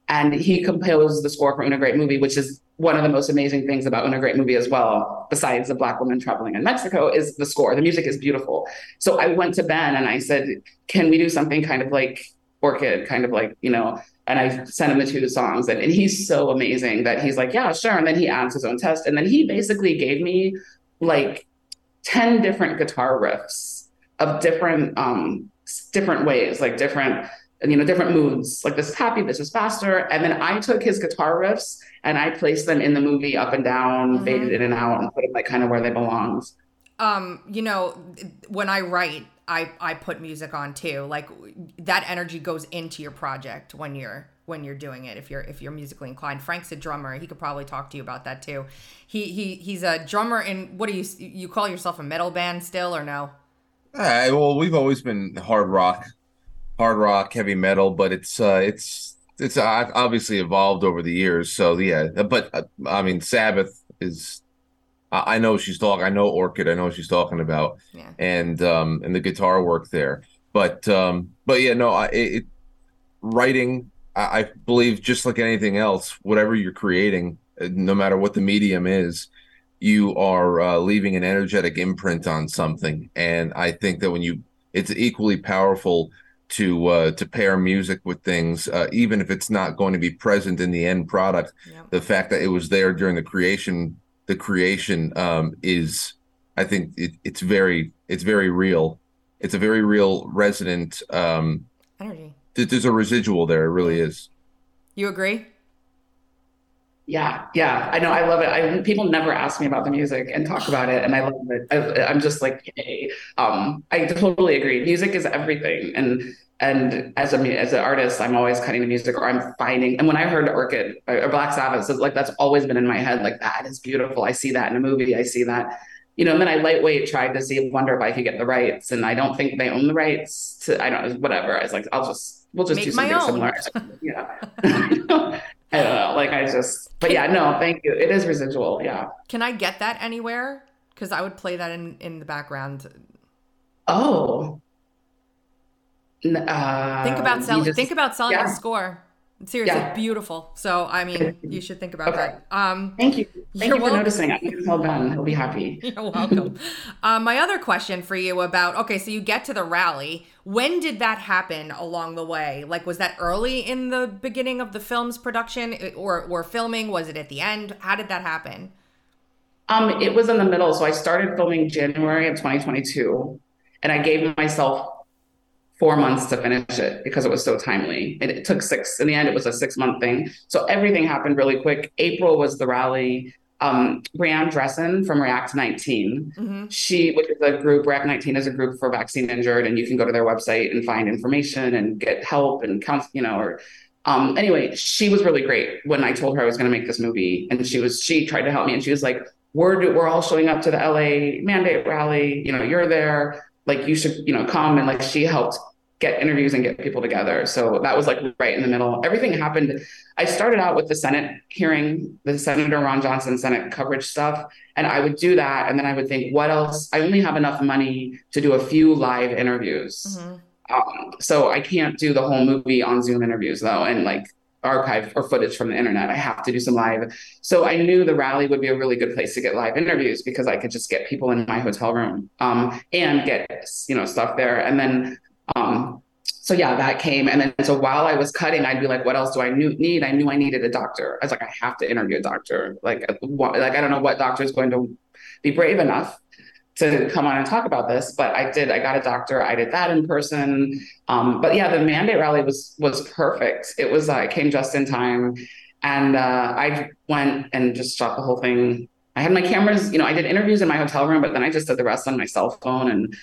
And he composed the score for Una Great Movie, which is one of the most amazing things about Una Great Movie as well, besides the black woman traveling in Mexico, is the score. The music is beautiful. So I went to Ben and I said, Can we do something kind of like Orchid, kind of like, you know, and I sent him the two songs and, and he's so amazing that he's like, yeah, sure. And then he adds his own test. And then he basically gave me like 10 different guitar riffs of different um different ways, like different you know, different moods. Like this is happy, this is faster. And then I took his guitar riffs and I placed them in the movie up and down, Mhm. faded in and out, and put them like kind of where they belonged. um, you know, when I write, I I put music on too. Like that energy goes into your project when you're when you're doing it if you're if you're musically inclined. Frank's a drummer. He could probably talk to you about that too. He he he's a drummer in what do you you call yourself a metal band still or no? Uh, well, we've always been hard rock, hard rock, heavy metal, but it's uh, it's it's uh, obviously evolved over the years. So yeah, but uh, I mean, Sabbath is. I know she's talking. I know Orchid. I know what she's talking about, yeah. and um and the guitar work there. But um but yeah, no, I it, writing. I, I believe just like anything else, whatever you're creating, uh, no matter what the medium is, you are uh, leaving an energetic imprint on something and i think that when you it's equally powerful to uh, to pair music with things uh, even if it's not going to be present in the end product the fact that it was there during the creation the creation um, is i think it, it's very it's very real. It's a very real resonant um, energy. there's a residual there it really is. You agree yeah, yeah, I know. I love it. I people never ask me about the music and talk about it, and I love it. I, am just like, yay. Um, I totally agree. Music is everything, and and as a as an artist, I'm always cutting the music, or I'm finding. And when I heard Orchid or Black Sabbath, so like that's always been in my head. Like that is beautiful. I see that in a movie. I see that. You know, and then I lightweight tried to see Wonder if I could get the rights, and I don't think they own the rights to. I don't. Whatever. I was like, I'll just we'll just Make do something similar. yeah. [LAUGHS] [LAUGHS] I don't know. Like I just, but yeah, no, thank you. It is residual. Yeah. Can I get that anywhere? Because I would play that in in the background. Oh. Uh, think about selling. just, think about selling yeah. a score. Seriously, Yeah. beautiful. So I mean, you should think about Okay. that. Um, Thank you. Thank You're for welcome. noticing. I can tell Ben. He'll be happy. [LAUGHS] You're welcome. um, my other question for you about okay, so you get to the rally. When did that happen along the way? Like, was that early in the beginning of the film's production, or or filming? Was it at the end? How did that happen? Um, it was in the middle. So I started filming January of 2022, and I gave myself four months to finish it because it was so timely. And it took six. In the end, it was a six month thing. So everything happened really quick. April was the rally. Um, Brianne Dressen from React 19. Mm-hmm. She, which is a group, React 19 is a group for vaccine injured, and you can go to their website and find information and get help and counsel, you know, or um, anyway, she was really great when I told her I was going to make this movie, and she was she tried to help me, and she was like, "We're we're all showing up to the LA mandate rally. You know, you're there. Like, you should you know come." And like, she helped get interviews and get people together. So that was like right in the middle. Everything happened. I started out with the Senate hearing, the Senator Ron Johnson Senate coverage stuff, and I would do that, and then I would think, what else? I only have enough money to do a few live interviews. Um, so I can't do the whole movie on Zoom interviews though, and like archive or footage from the internet. I have to do some live. So I knew the rally would be a really good place to get live interviews because I could just get people in my hotel room um, and get you know stuff there. And then um, so yeah, that came. And then so while I was cutting, I'd be like, what else do I need? I knew I needed a doctor. I was like, I have to interview a doctor. Like, like I don't know what doctor is going to be brave enough to come on and talk about this, but I did. I got a doctor. I did that in person. Um, but yeah, the mandate rally was was perfect. It was uh, it came just in time, and uh, I went and just shot the whole thing. I had my cameras. You know, I did interviews in my hotel room, but then I just did the rest on my cell phone, and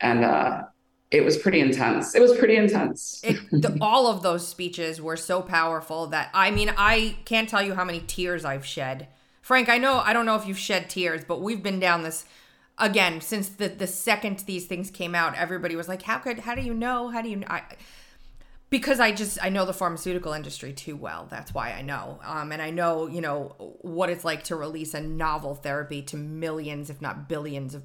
and uh, it was pretty intense. It was pretty intense. It, the, all of those speeches were so powerful that I mean, I can't tell you how many tears I've shed. Frank, I know I don't know if you've shed tears, but we've been down this again since the the second these things came out. Everybody was like, "How could? How do you know? How do you?" I, because I just I know the pharmaceutical industry too well. That's why I know. Um, and I know you know what it's like to release a novel therapy to millions, if not billions, of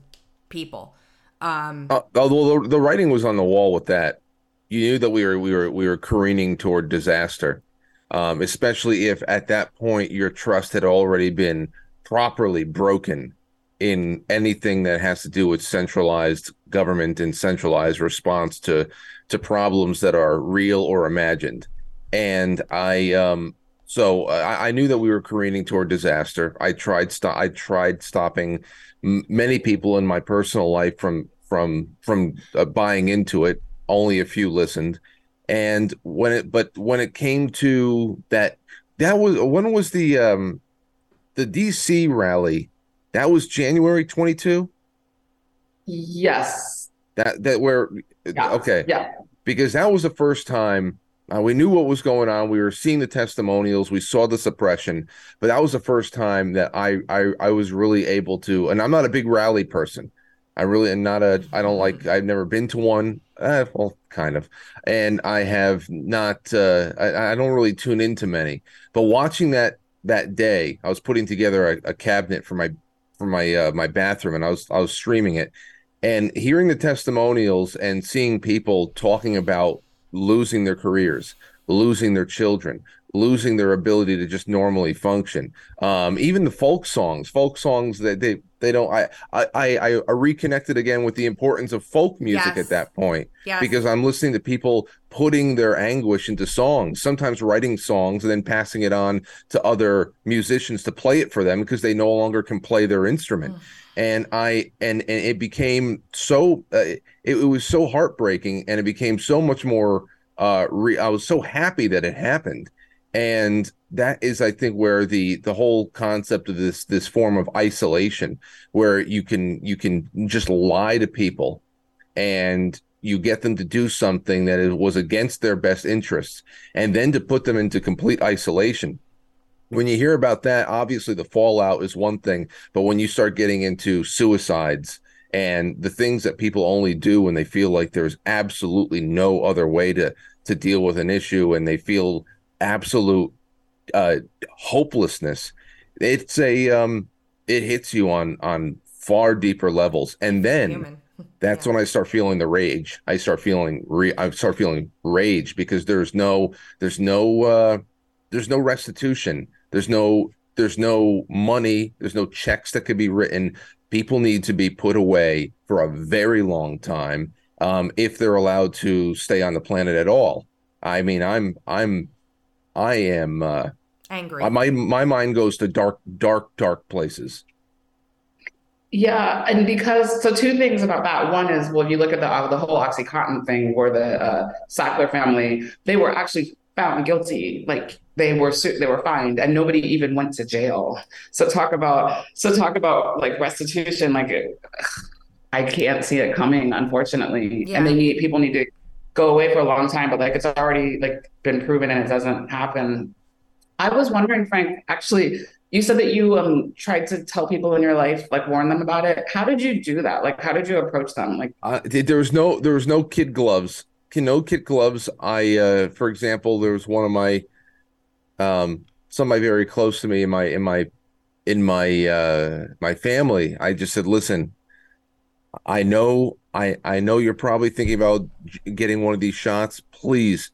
people. Um, Uh, although the, the writing was on the wall with that, you knew that we were we were we were careening toward disaster. Um, especially if at that point your trust had already been properly broken in anything that has to do with centralized government and centralized response to to problems that are real or imagined. And I um so I, I knew that we were careening toward disaster. I tried stop I tried stopping m- many people in my personal life from from from uh, buying into it. Only a few listened. And when it but when it came to that that was when was the um the DC rally? That was January 22. Yes. That that where Yeah. okay. Yeah. Because that was the first time uh, we knew what was going on. We were seeing the testimonials. We saw the suppression, but that was the first time that I I I was really able to. And I'm not a big rally person. I really am not a. I don't like. I've never been to one. Uh, well, kind of, and I have not. Uh, I, I don't really tune into many. But watching that that day, I was putting together a, a cabinet for my for my uh, my bathroom, and I was I was streaming it, and hearing the testimonials and seeing people talking about losing their careers, losing their children, losing their ability to just normally function. Um, even the folk songs, folk songs that they they don't. I I I, I reconnected again with the importance of folk music Yes. at that point Yes. because I'm listening to people putting their anguish into songs, sometimes writing songs and then passing it on to other musicians to play it for them because they no longer can play their instrument. And I and and it became so uh, it, it was so heartbreaking and it became so much more uh re- I was so happy that it happened. And that is I think where the the whole concept of this this form of isolation where you can you can just lie to people and you get them to do something that was against their best interests and then to put them into complete isolation. When you hear about that obviously the fallout is one thing but when you start getting into suicides and the things that people only do when they feel like there's absolutely no other way to to deal with an issue and they feel absolute uh hopelessness it's a um it hits you on on far deeper levels and then [LAUGHS] that's when I start feeling the rage. I start feeling re- I start feeling rage because there's no there's no uh there's no restitution. There's no there's no money, there's no checks that could be written. People need to be put away for a very long time um if they're allowed to stay on the planet at all. I mean, I'm I'm I am uh Angry. my my mind goes to dark dark dark places. Yeah, and because so two things about that. One is well, if you look at the uh, the whole OxyContin thing, where the uh, Sackler family they were actually found guilty, like they were su- they were fined, and nobody even went to jail. So talk about so talk about like restitution, like I can't see it coming, unfortunately. Yeah. And they need people need to go away for a long time, but like it's already like been proven and it doesn't happen. I was wondering, Frank, actually, you said that you um tried to tell people in your life, like warn them about it. How did you do that? Like, how did you approach them? Like, Uh, there was no there was no kid gloves. No kid gloves. I uh for example, there was one of my um somebody very close to me in my in my in my uh my family. I just said, "Listen, I know I I know you're probably thinking about getting one of these shots. Please,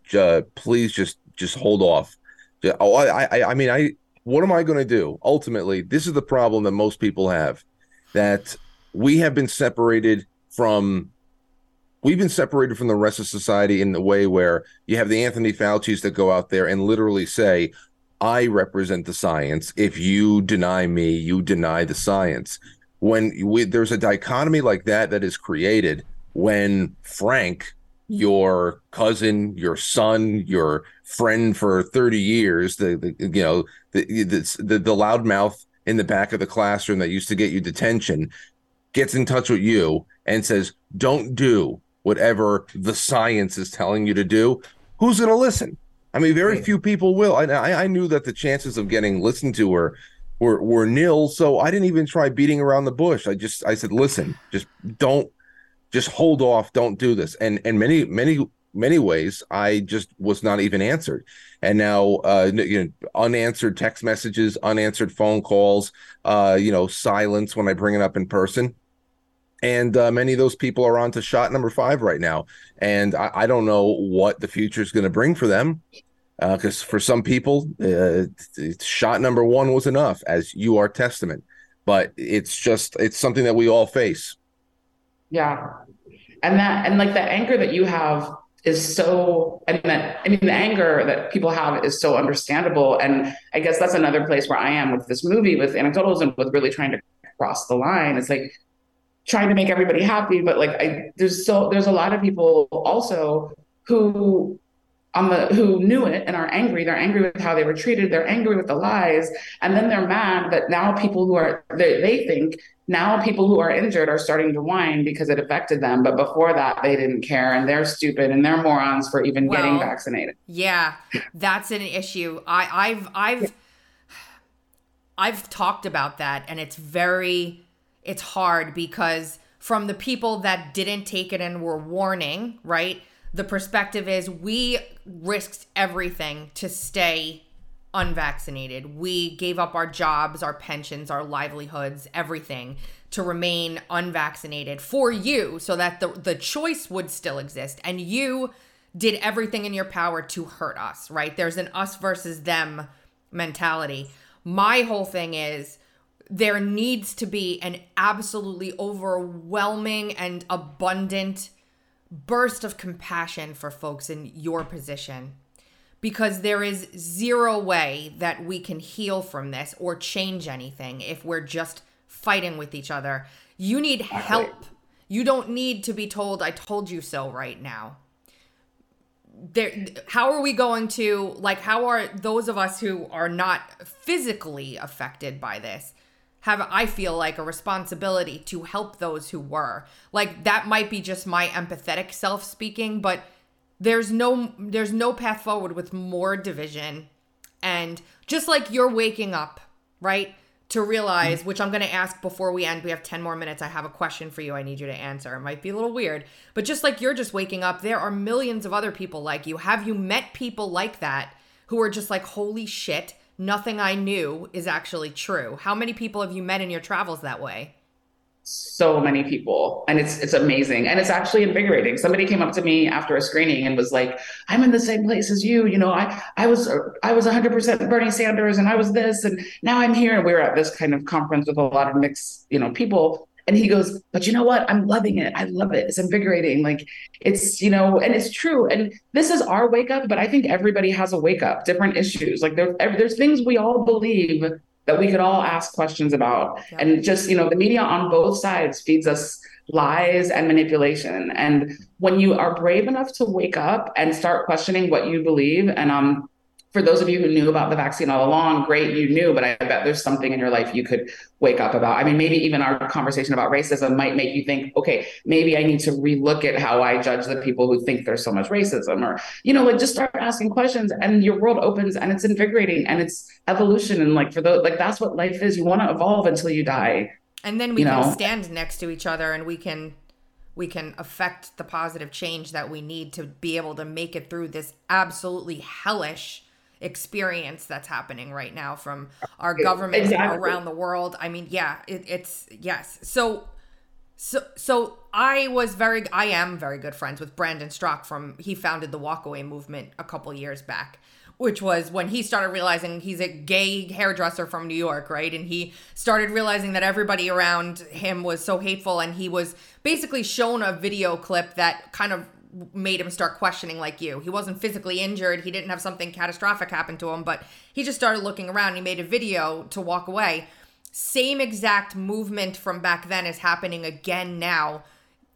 please just just hold off. Oh, I I I mean, I what am I going to do? Ultimately, this is the problem that most people have that we have been separated from we've been separated from the rest of society in the way where you have the Anthony Fauci's that go out there and literally say, I represent the science. If you deny me, you deny the science. When we, there's a dichotomy like that that is created when Frank, mm-hmm. your cousin, your son, your friend for 30 years, the, the you know, the, the, the, the loudmouth in the back of the classroom that used to get you detention gets in touch with you and says, don't do whatever the science is telling you to do, who's going to listen? I mean, very few people will. I, I I knew that the chances of getting listened to were were were nil, so I didn't even try beating around the bush. I just I said, listen, just don't, just hold off, don't do this. And and many many many ways, I just was not even answered. And now, uh, you know, unanswered text messages, unanswered phone calls, uh, you know, silence when I bring it up in person and uh, many of those people are on to shot number five right now and i, I don't know what the future is going to bring for them because for some people uh, shot number one was enough as you are testament but it's just it's something that we all face yeah, and that and like the anger that you have is so, and that I mean, the anger that people have is so understandable. And I guess that's another place where I am with this movie, with anecdotals, and with really trying to cross the line. It's like trying to make everybody happy, but like I there's so there's a lot of people also who on the who knew it and are angry. They're angry with how they were treated. They're angry with the lies, and then they're mad that now people who are they, they think now people who are injured are starting to whine because it affected them, but before that they didn't care and they're stupid and they're morons for even Well, getting vaccinated. Yeah, that's an issue. I, I've I've I've talked about that, and it's very it's hard because from the people that didn't take it and were warning, right? The perspective is we risked everything to stay unvaccinated. We gave up our jobs, our pensions, our livelihoods, everything to remain unvaccinated for you so that the, the choice would still exist. And you did everything in your power to hurt us, right? There's an us versus them mentality. My whole thing is there needs to be an absolutely overwhelming and abundant burst of compassion for folks in your position because there is zero way that we can heal from this or change anything if we're just fighting with each other. You need help. You don't need to be told, I told you so right now. There, how are we going to, like, how are those of us who are not physically affected by this? Have I feel like a responsibility to help those who were. Like that might be just my empathetic self speaking, but there's no there's no path forward with more division and just like you're waking up right to realize which i'm going to ask before we end we have 10 more minutes i have a question for you i need you to answer. It might be a little weird but just like you're just waking up. There are millions of other people like you. Have you met people like that who are just like holy shit nothing i knew is actually true. How many people have you met in your travels that way? So many people. And it's it's amazing. And it's actually invigorating. Somebody came up to me after a screening and was like i'm in the same place as you. You know i i was i was 100% bernie sanders and i was this and now i'm here. And we were at this kind of conference with a lot of mixed you know people and he goes but you know what i'm loving it i love it it's invigorating like it's you know and it's true and this is our wake up but i think everybody has a wake up different issues like there, there's things we all believe that we could all ask questions about. Yeah. And just, you know, the media on both sides feeds us lies and manipulation. And when you are brave enough to wake up and start questioning what you believe, and um, for those of you who knew about the vaccine all along, great, you knew, but I bet there's something in your life you could wake up about. I mean, maybe even our conversation about racism might make you think, okay, maybe I need to relook at how I judge the people who think there's so much racism, or, you know, like just start asking questions and your world opens and it's invigorating and it's evolution. And like for those, like that's what life is. You want to evolve until you die. And then we you can know? stand next to each other and we can we can affect the positive change that we need to be able to make it through this absolutely hellish experience that's happening right now from our government Exactly. around the world. I mean, yeah, it, it's yes. So, so, so I was very, I am very good friends with Brandon Straka from. He founded the Walkaway movement a couple years back, which was when he started realizing he's a gay hairdresser from New York, right? And he started realizing that everybody around him was so hateful, and he was basically shown a video clip that kind of made him start questioning like you. He wasn't physically injured. He didn't have something catastrophic happen to him, but he just started looking around. He made a video to walk away. Same exact movement from back then is happening again now.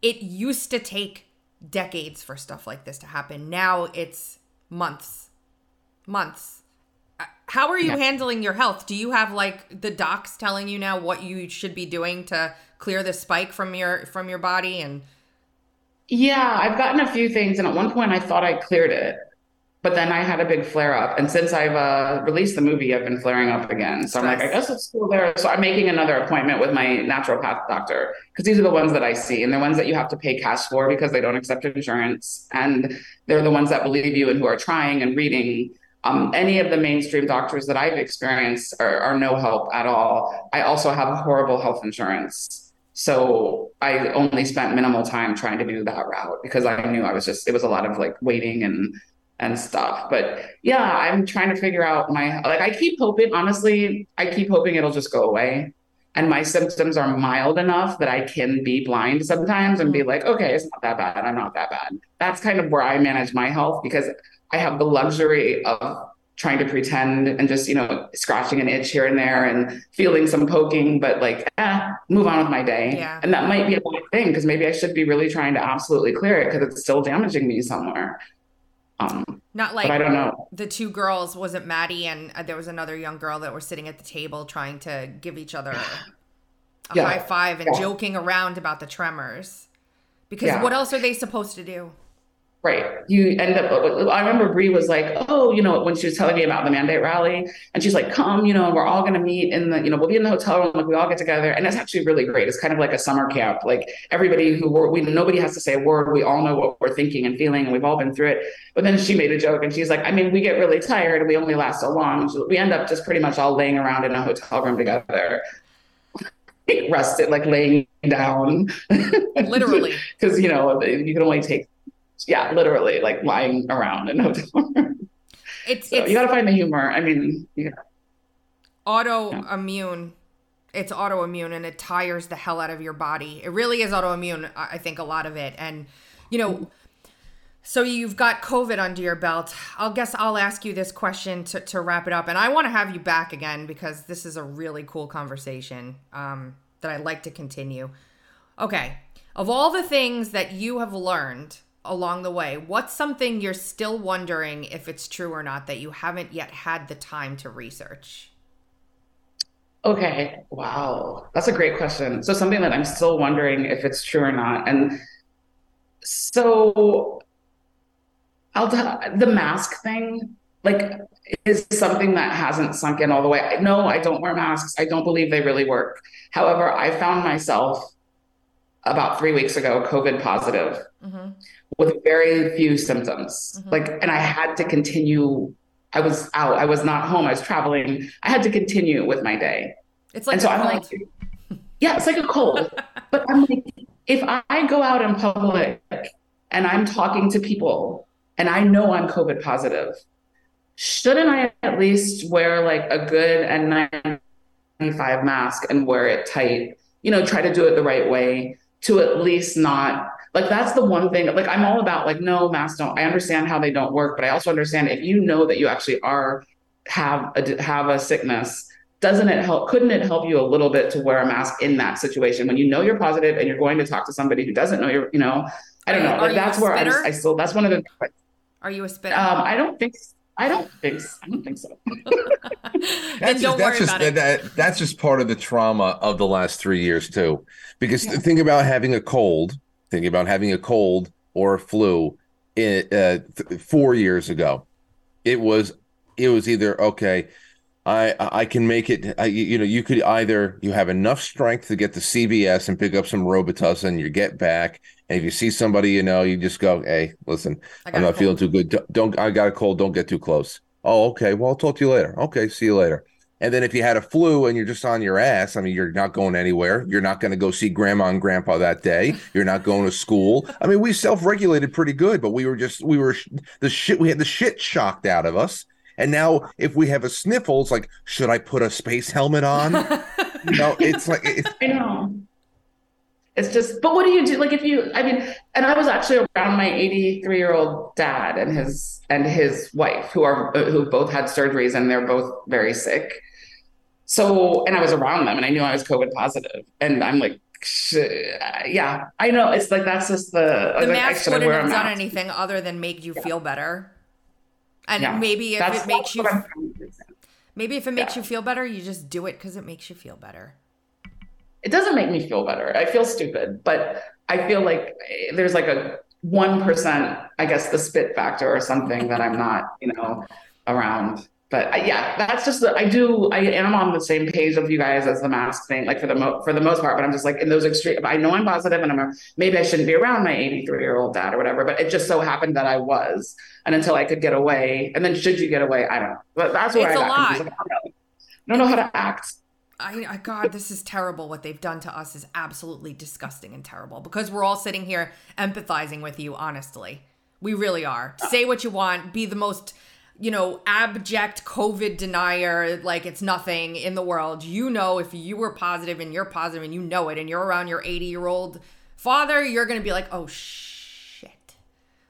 It used to take decades for stuff like this to happen. Now it's months. Months. Uh, How are you Yeah. handling your health? Do you have like the docs telling you now what you should be doing to clear the spike from your from your body and Yeah, I've gotten a few things, and at one point I thought I cleared it, but then I had a big flare up. And since I've uh, released the movie, I've been flaring up again. So I'm like, I guess it's still there. So I'm making another appointment with my naturopath doctor because these are the ones that I see, and they're ones that you have to pay cash for because they don't accept insurance, and they're the ones that believe you and who are trying and reading. Um, any of the mainstream doctors that I've experienced are, are no help at all. I also have horrible health insurance. So I only spent minimal time trying to do that route because I knew I was just it was a lot of like waiting and and stuff. But yeah, I'm trying to figure out my like I keep hoping honestly, I keep hoping it'll just go away. And my symptoms are mild enough that I can be blind sometimes and be mm-hmm. like, okay, it's not that bad. I'm not that bad. That's kind of where I manage my health because I have the luxury of trying to pretend and just you know scratching an itch here and there and feeling some poking but like eh, move on with my day Yeah. and that might be a bad thing because maybe i should be really trying to absolutely clear it because it's still damaging me somewhere Um, Not like I don't know. the two girls wasn't Maddie and uh, there was another young girl that were sitting at the table trying to give each other a Yeah. high five and Yeah. joking around about the tremors. Because what else are they supposed to do? Right. You end up, I remember Brie was like, oh, you know, when she was telling me about the mandate rally, and she's like, come, you know, and we're all going to meet in the, you know, we'll be in the hotel room, like we all get together. And it's actually really great. It's kind of like a summer camp. Like everybody who we're, we, nobody has to say a word. We all know what we're thinking and feeling, and we've all been through it. But then she made a joke and she's like, I mean, we get really tired and we only last so long. So we end up just pretty much all laying around in a hotel room together. [LAUGHS] rested, like laying down. [LAUGHS] Literally. [LAUGHS] Because, you know, you can only take yeah, literally like lying around in a hotel room. It's, So it's you got to find the humor. I mean, you autoimmune. It's autoimmune and it tires the hell out of your body. It really is autoimmune, I I think, a lot of it. And, you know, so you've got COVID under your belt. I'll guess I'll ask you this question to, to wrap it up. And I want to have you back again because this is a really cool conversation um, that I'd like to continue. Okay. Of all the things that you have learned along the way, what's something you're still wondering if it's true or not that you haven't yet had the time to research? Okay. Wow. That's a great question. So something that I'm still wondering if it's true or not. And so I'll t- the mask thing like is something that hasn't sunk in all the way. No, I don't wear masks. I don't believe they really work. However, I found myself about 3 weeks ago COVID positive Mm-hmm. With very few symptoms. Mm-hmm. Like, and I had to continue. I was out. I was not home. I was traveling. I had to continue with my day. It's like and so I'm like, yeah, it's like a cold. [LAUGHS] but I'm like, if I go out in public and I'm talking to people and I know I'm COVID positive, shouldn't I at least wear like a good N95 mask and wear it tight? You know, try to do it the right way to at least not like that's the one thing like i'm all about like no masks don't i understand how they don't work but i also understand if you know that you actually are have a have a sickness doesn't it help couldn't it help you a little bit to wear a mask in that situation? When you know you're positive and you're going to talk to somebody who doesn't know you're you know i don't know Are like that's where I, spitter? I still that's one of the Are you a spitter? um i don't think i don't think i don't think so. [LAUGHS] Then don't that's just about that, that's just part of the trauma of the last three years too. Because think about having a cold think about having a cold or a flu in, uh, th- four years ago it was it was either okay I I can make it. I, you know, you could either you have enough strength to get to CVS and pick up some Robitussin. You get back, and if you see somebody you know, you just go, "Hey, listen, I'm not feeling too good. Don't, don't I got a cold? Don't get too close." Oh, okay. Well, I'll talk to you later. Okay, see you later. And then if you had a flu and you're just on your ass, I mean, you're not going anywhere. You're not going to go see grandma and grandpa that day. You're not going to school. I mean, we self-regulated pretty good, but we were just we were the shit. We had the shit shocked out of us. And now, if we have a sniffle, it's like, should I put a space helmet on? you know, [LAUGHS] it's like it's, I know. It's just, but what do you do? Like, if you, I mean, and I was actually around my 83 year old dad and his and his wife, who are who both had surgeries and they're both very sick. So, and I was around them, and I knew I was COVID positive, and I'm like, yeah, I know. It's like that's just the. The like, mask should wouldn't have done anything other than make you feel better. And Yeah. maybe if That's- it makes you, what I'm trying to say. maybe if it makes you feel better, you just do it because it makes you feel better. it doesn't make me feel better. I feel stupid, but I feel like eh, there's like a 1%, I guess, the spit factor or something that I'm not, you know, around. But I, yeah, that's just the, I do, I am on the same page of you guys as the mask thing, like for the mo- for the most part, but I'm just like in those extreme, I know I'm positive and I'm, a, maybe I shouldn't be around my 83 year old dad or whatever, but it just so happened that I was. And until I could get away, and then should you get away, I don't know. But that's where It's I got lot. Like, I don't know. I don't know how to act. I, I God, this is terrible. What they've done to us is absolutely disgusting and terrible because we're all sitting here empathizing with you, honestly. We really are. Say what you want, be the most, you know, abject COVID denier, like it's nothing in the world. You know, if you were positive and you're positive and you know it and you're around your 80 year old father, you're going to be like, oh, shit.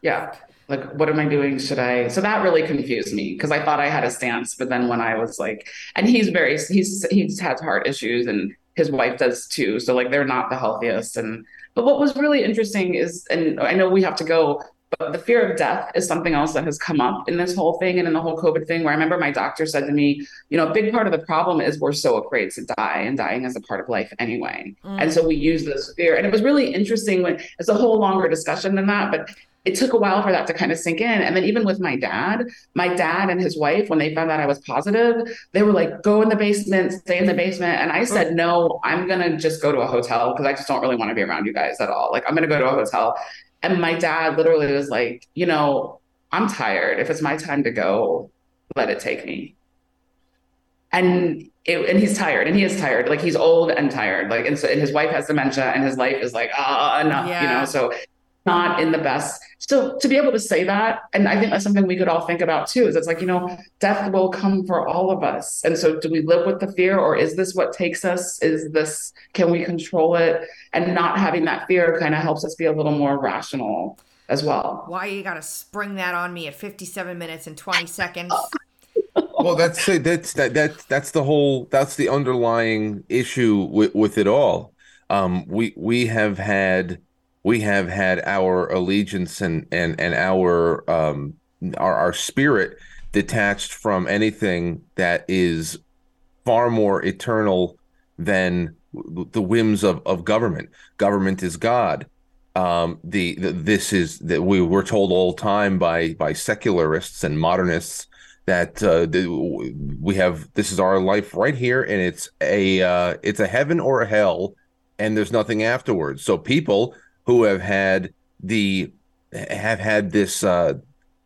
Yeah. Like, what am I doing? Should I? So that really confused me because I thought I had a stance, but then when I was like, and he's very, he's, he's had heart issues and his wife does too. So like, they're not the healthiest. And, but what was really interesting is, and I know we have to go, But the fear of death is something else that has come up in this whole thing and in the whole COVID thing. Where I remember my doctor said to me, you know, a big part of the problem is we're so afraid to die, and dying is a part of life anyway. Mm. And so we use this fear. And it was really interesting when it's a whole longer discussion than that, but it took a while for that to kind of sink in. And then even with my dad, my dad and his wife, when they found out I was positive, they were like, go in the basement, stay in the basement. And I said, no, I'm going to just go to a hotel because I just don't really want to be around you guys at all. Like, I'm going to go to a hotel. And my dad literally was like, you know, I'm tired. If it's my time to go, let it take me. And it, and he's tired and he is tired. Like he's old and tired. Like, and so, and his wife has dementia and his life is like, ah, enough, you know? So not in the best. So to be able to say that, and I think that's something we could all think about too, is it's like, you know, death will come for all of us. And so do we live with the fear or is this what takes us? Is this, can we control it? And not having that fear kind of helps us be a little more rational as well. Why you gotta spring that on me at 57 minutes and 20 seconds? [LAUGHS] well that's the- that's that that's that's the whole that's the underlying issue with with it all um we we have had we have had our allegiance and and and our um our, our spirit detached from anything that is far more eternal than the whims of of government. Government is god. Um the, the this is that we were told all the time by by secularists and modernists that uh, the, we have this is our life right here and it's a uh, it's a heaven or a hell and there's nothing afterwards. So people who have had the have had this uh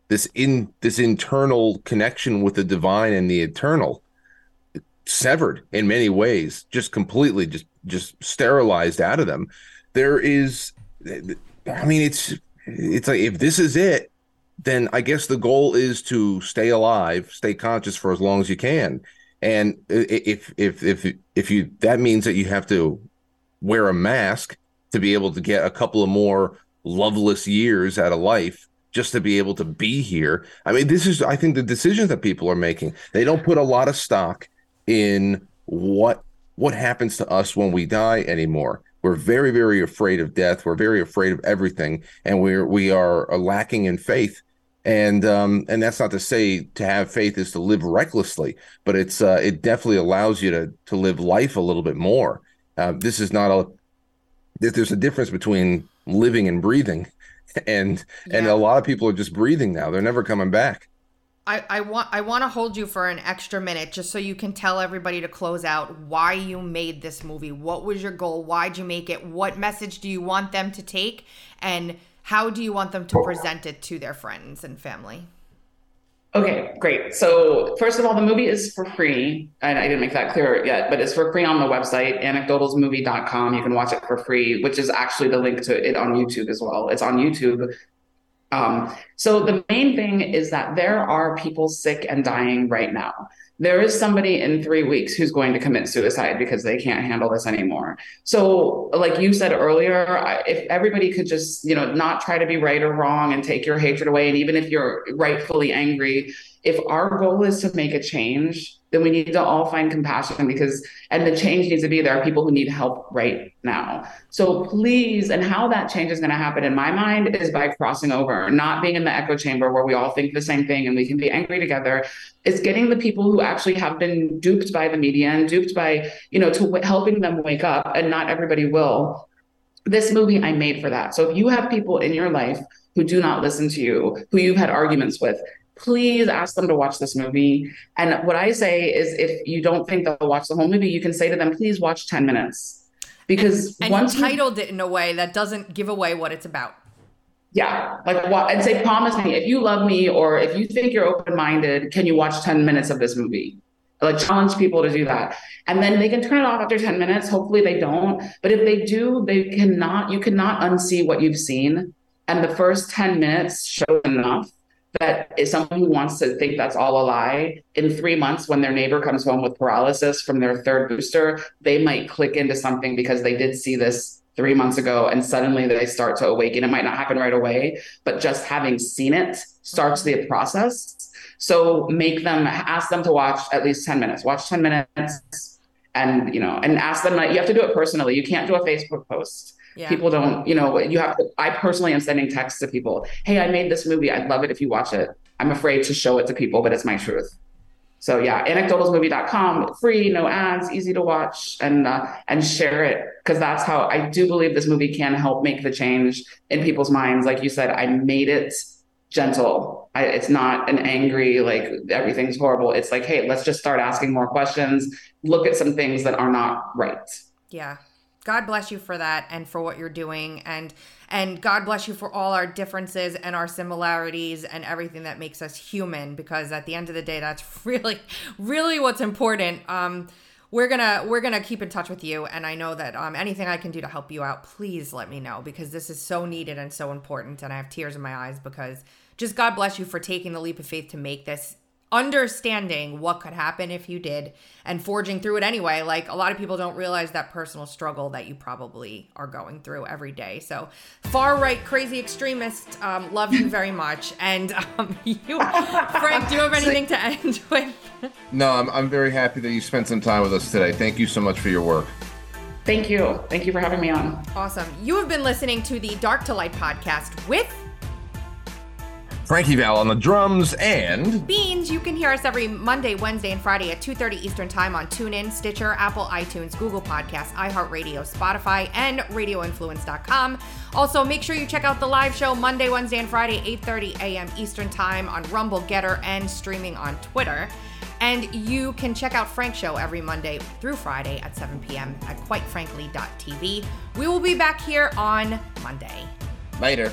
this in this internal connection with the divine and the eternal severed in many ways just completely just just sterilized out of them there is i mean it's it's like if this is it then I guess the goal is to stay alive, stay conscious for as long as you can. And if if if if you that means that you have to wear a mask to be able to get a couple of more loveless years out of life just to be able to be here. I mean, this is I think the decisions that people are making. They don't put a lot of stock in what what happens to us when we die anymore. We're very, very afraid of death. We're very afraid of everything, and we're we are lacking in faith. And um, and that's not to say to have faith is to live recklessly, but it's uh, it definitely allows you to to live life a little bit more. Uh, this is not a there's a difference between living and breathing, [LAUGHS] and and a lot of people are just breathing now. They're never coming back. I, I want I want to hold you for an extra minute just so you can tell everybody to close out why you made this movie. What was your goal? Why'd you make it? What message do you want them to take? And how do you want them to present it to their friends and family? Okay, great. So first of all, the movie is for free. And I didn't make that clear yet, but it's for free on the website, anecdotalsmovie.com. You can watch it for free, which is actually the link to it on YouTube as well. It's on YouTube. Um, so the main thing is that there are people sick and dying right now. There is somebody in three weeks who's going to commit suicide because they can't handle this anymore. So, like you said earlier, if everybody could just, you know, not try to be right or wrong and take your hatred away, and even if you're rightfully angry, if our goal is to make a change, then we need to all find compassion because, and the change needs to be there are people who need help right now. So please, and how that change is going to happen in my mind is by crossing over, not being in the echo chamber where we all think the same thing and we can be angry together. It's getting the people who actually have been duped by the media and duped by, you know, to w- helping them wake up, and not everybody will this movie I made for that. So if you have people in your life who do not listen to you, who you've had arguments with, please ask them to watch this movie. And what I say is if you don't think they'll watch the whole movie, you can say to them, please watch 10 minutes. Because And once you you- titled it in a way that doesn't give away what it's about. yeah, like what and say, promise me if you love me or if you think you're open minded, can you watch 10 minutes of this movie? Like challenge people to do that. And then they can turn it off after 10 minutes. Hopefully they don't. But if they do, they cannot, you cannot unsee what you've seen. And the first 10 minutes show enough that is someone who wants to think that's all a lie in three months when their neighbor comes home with paralysis from their third booster they might click into something because they did see this three months ago and suddenly they start to awaken it might not happen right away. But just having seen it starts the process. So make them ask them to watch at least 10 minutes. Watch 10 minutes and you know and ask them you have to do it personally. You can't do a facebook post Yeah. People don't, you know, you have to, I personally am sending texts to people. Hey, I made this movie. I'd love it if you watch it. I'm afraid to show it to people, but it's my truth. So yeah, anecdotalsmovie.com, free, no ads, easy to watch, and uh, and share it because that's how I do believe this movie can help make the change in people's minds. Like you said, I made it gentle. I, it's not an angry like everything's horrible. It's like, hey, let's just start asking more questions. Look at some things that are not right. Yeah. God bless you for that and for what you're doing and and God bless you for all our differences and our similarities and everything that makes us human because at the end of the day that's [LAUGHS] really really what's important. Um we're gonna we're gonna keep in touch with you and i know that um, anything i can do to help you out please let me know because this is so needed and so important and i have tears in my eyes because just god bless you for taking the leap of faith to make this understanding what could happen if you did and forging through it anyway. Like a lot of people don't realize that personal struggle that you probably are going through every day. So, far right crazy extremist, um, love you very much. And um, [LAUGHS] you, Frank, do you have anything to end [LAUGHS] with? No, I'm, I'm very happy that you spent some time with us today. Thank you so much for your work. Thank you. Thank you for having me on. Awesome. You have been listening to the Dark to Light podcast with Frankie Val on the drums and Beans. You can hear us every Monday, Wednesday, and Friday at 2:30 Eastern Time on TuneIn, Stitcher, Apple, iTunes, Google Podcasts, iHeartRadio, Spotify, and RadioInfluence.com. Also, make sure you check out the live show Monday, Wednesday, and Friday, 8:30 a.m. Eastern Time on Rumble, GETTR, and streaming on Twitter. And you can check out Frank's show every Monday through Friday at 7 p.m. at quitefrankly.tv. We will be back here on Monday. Later.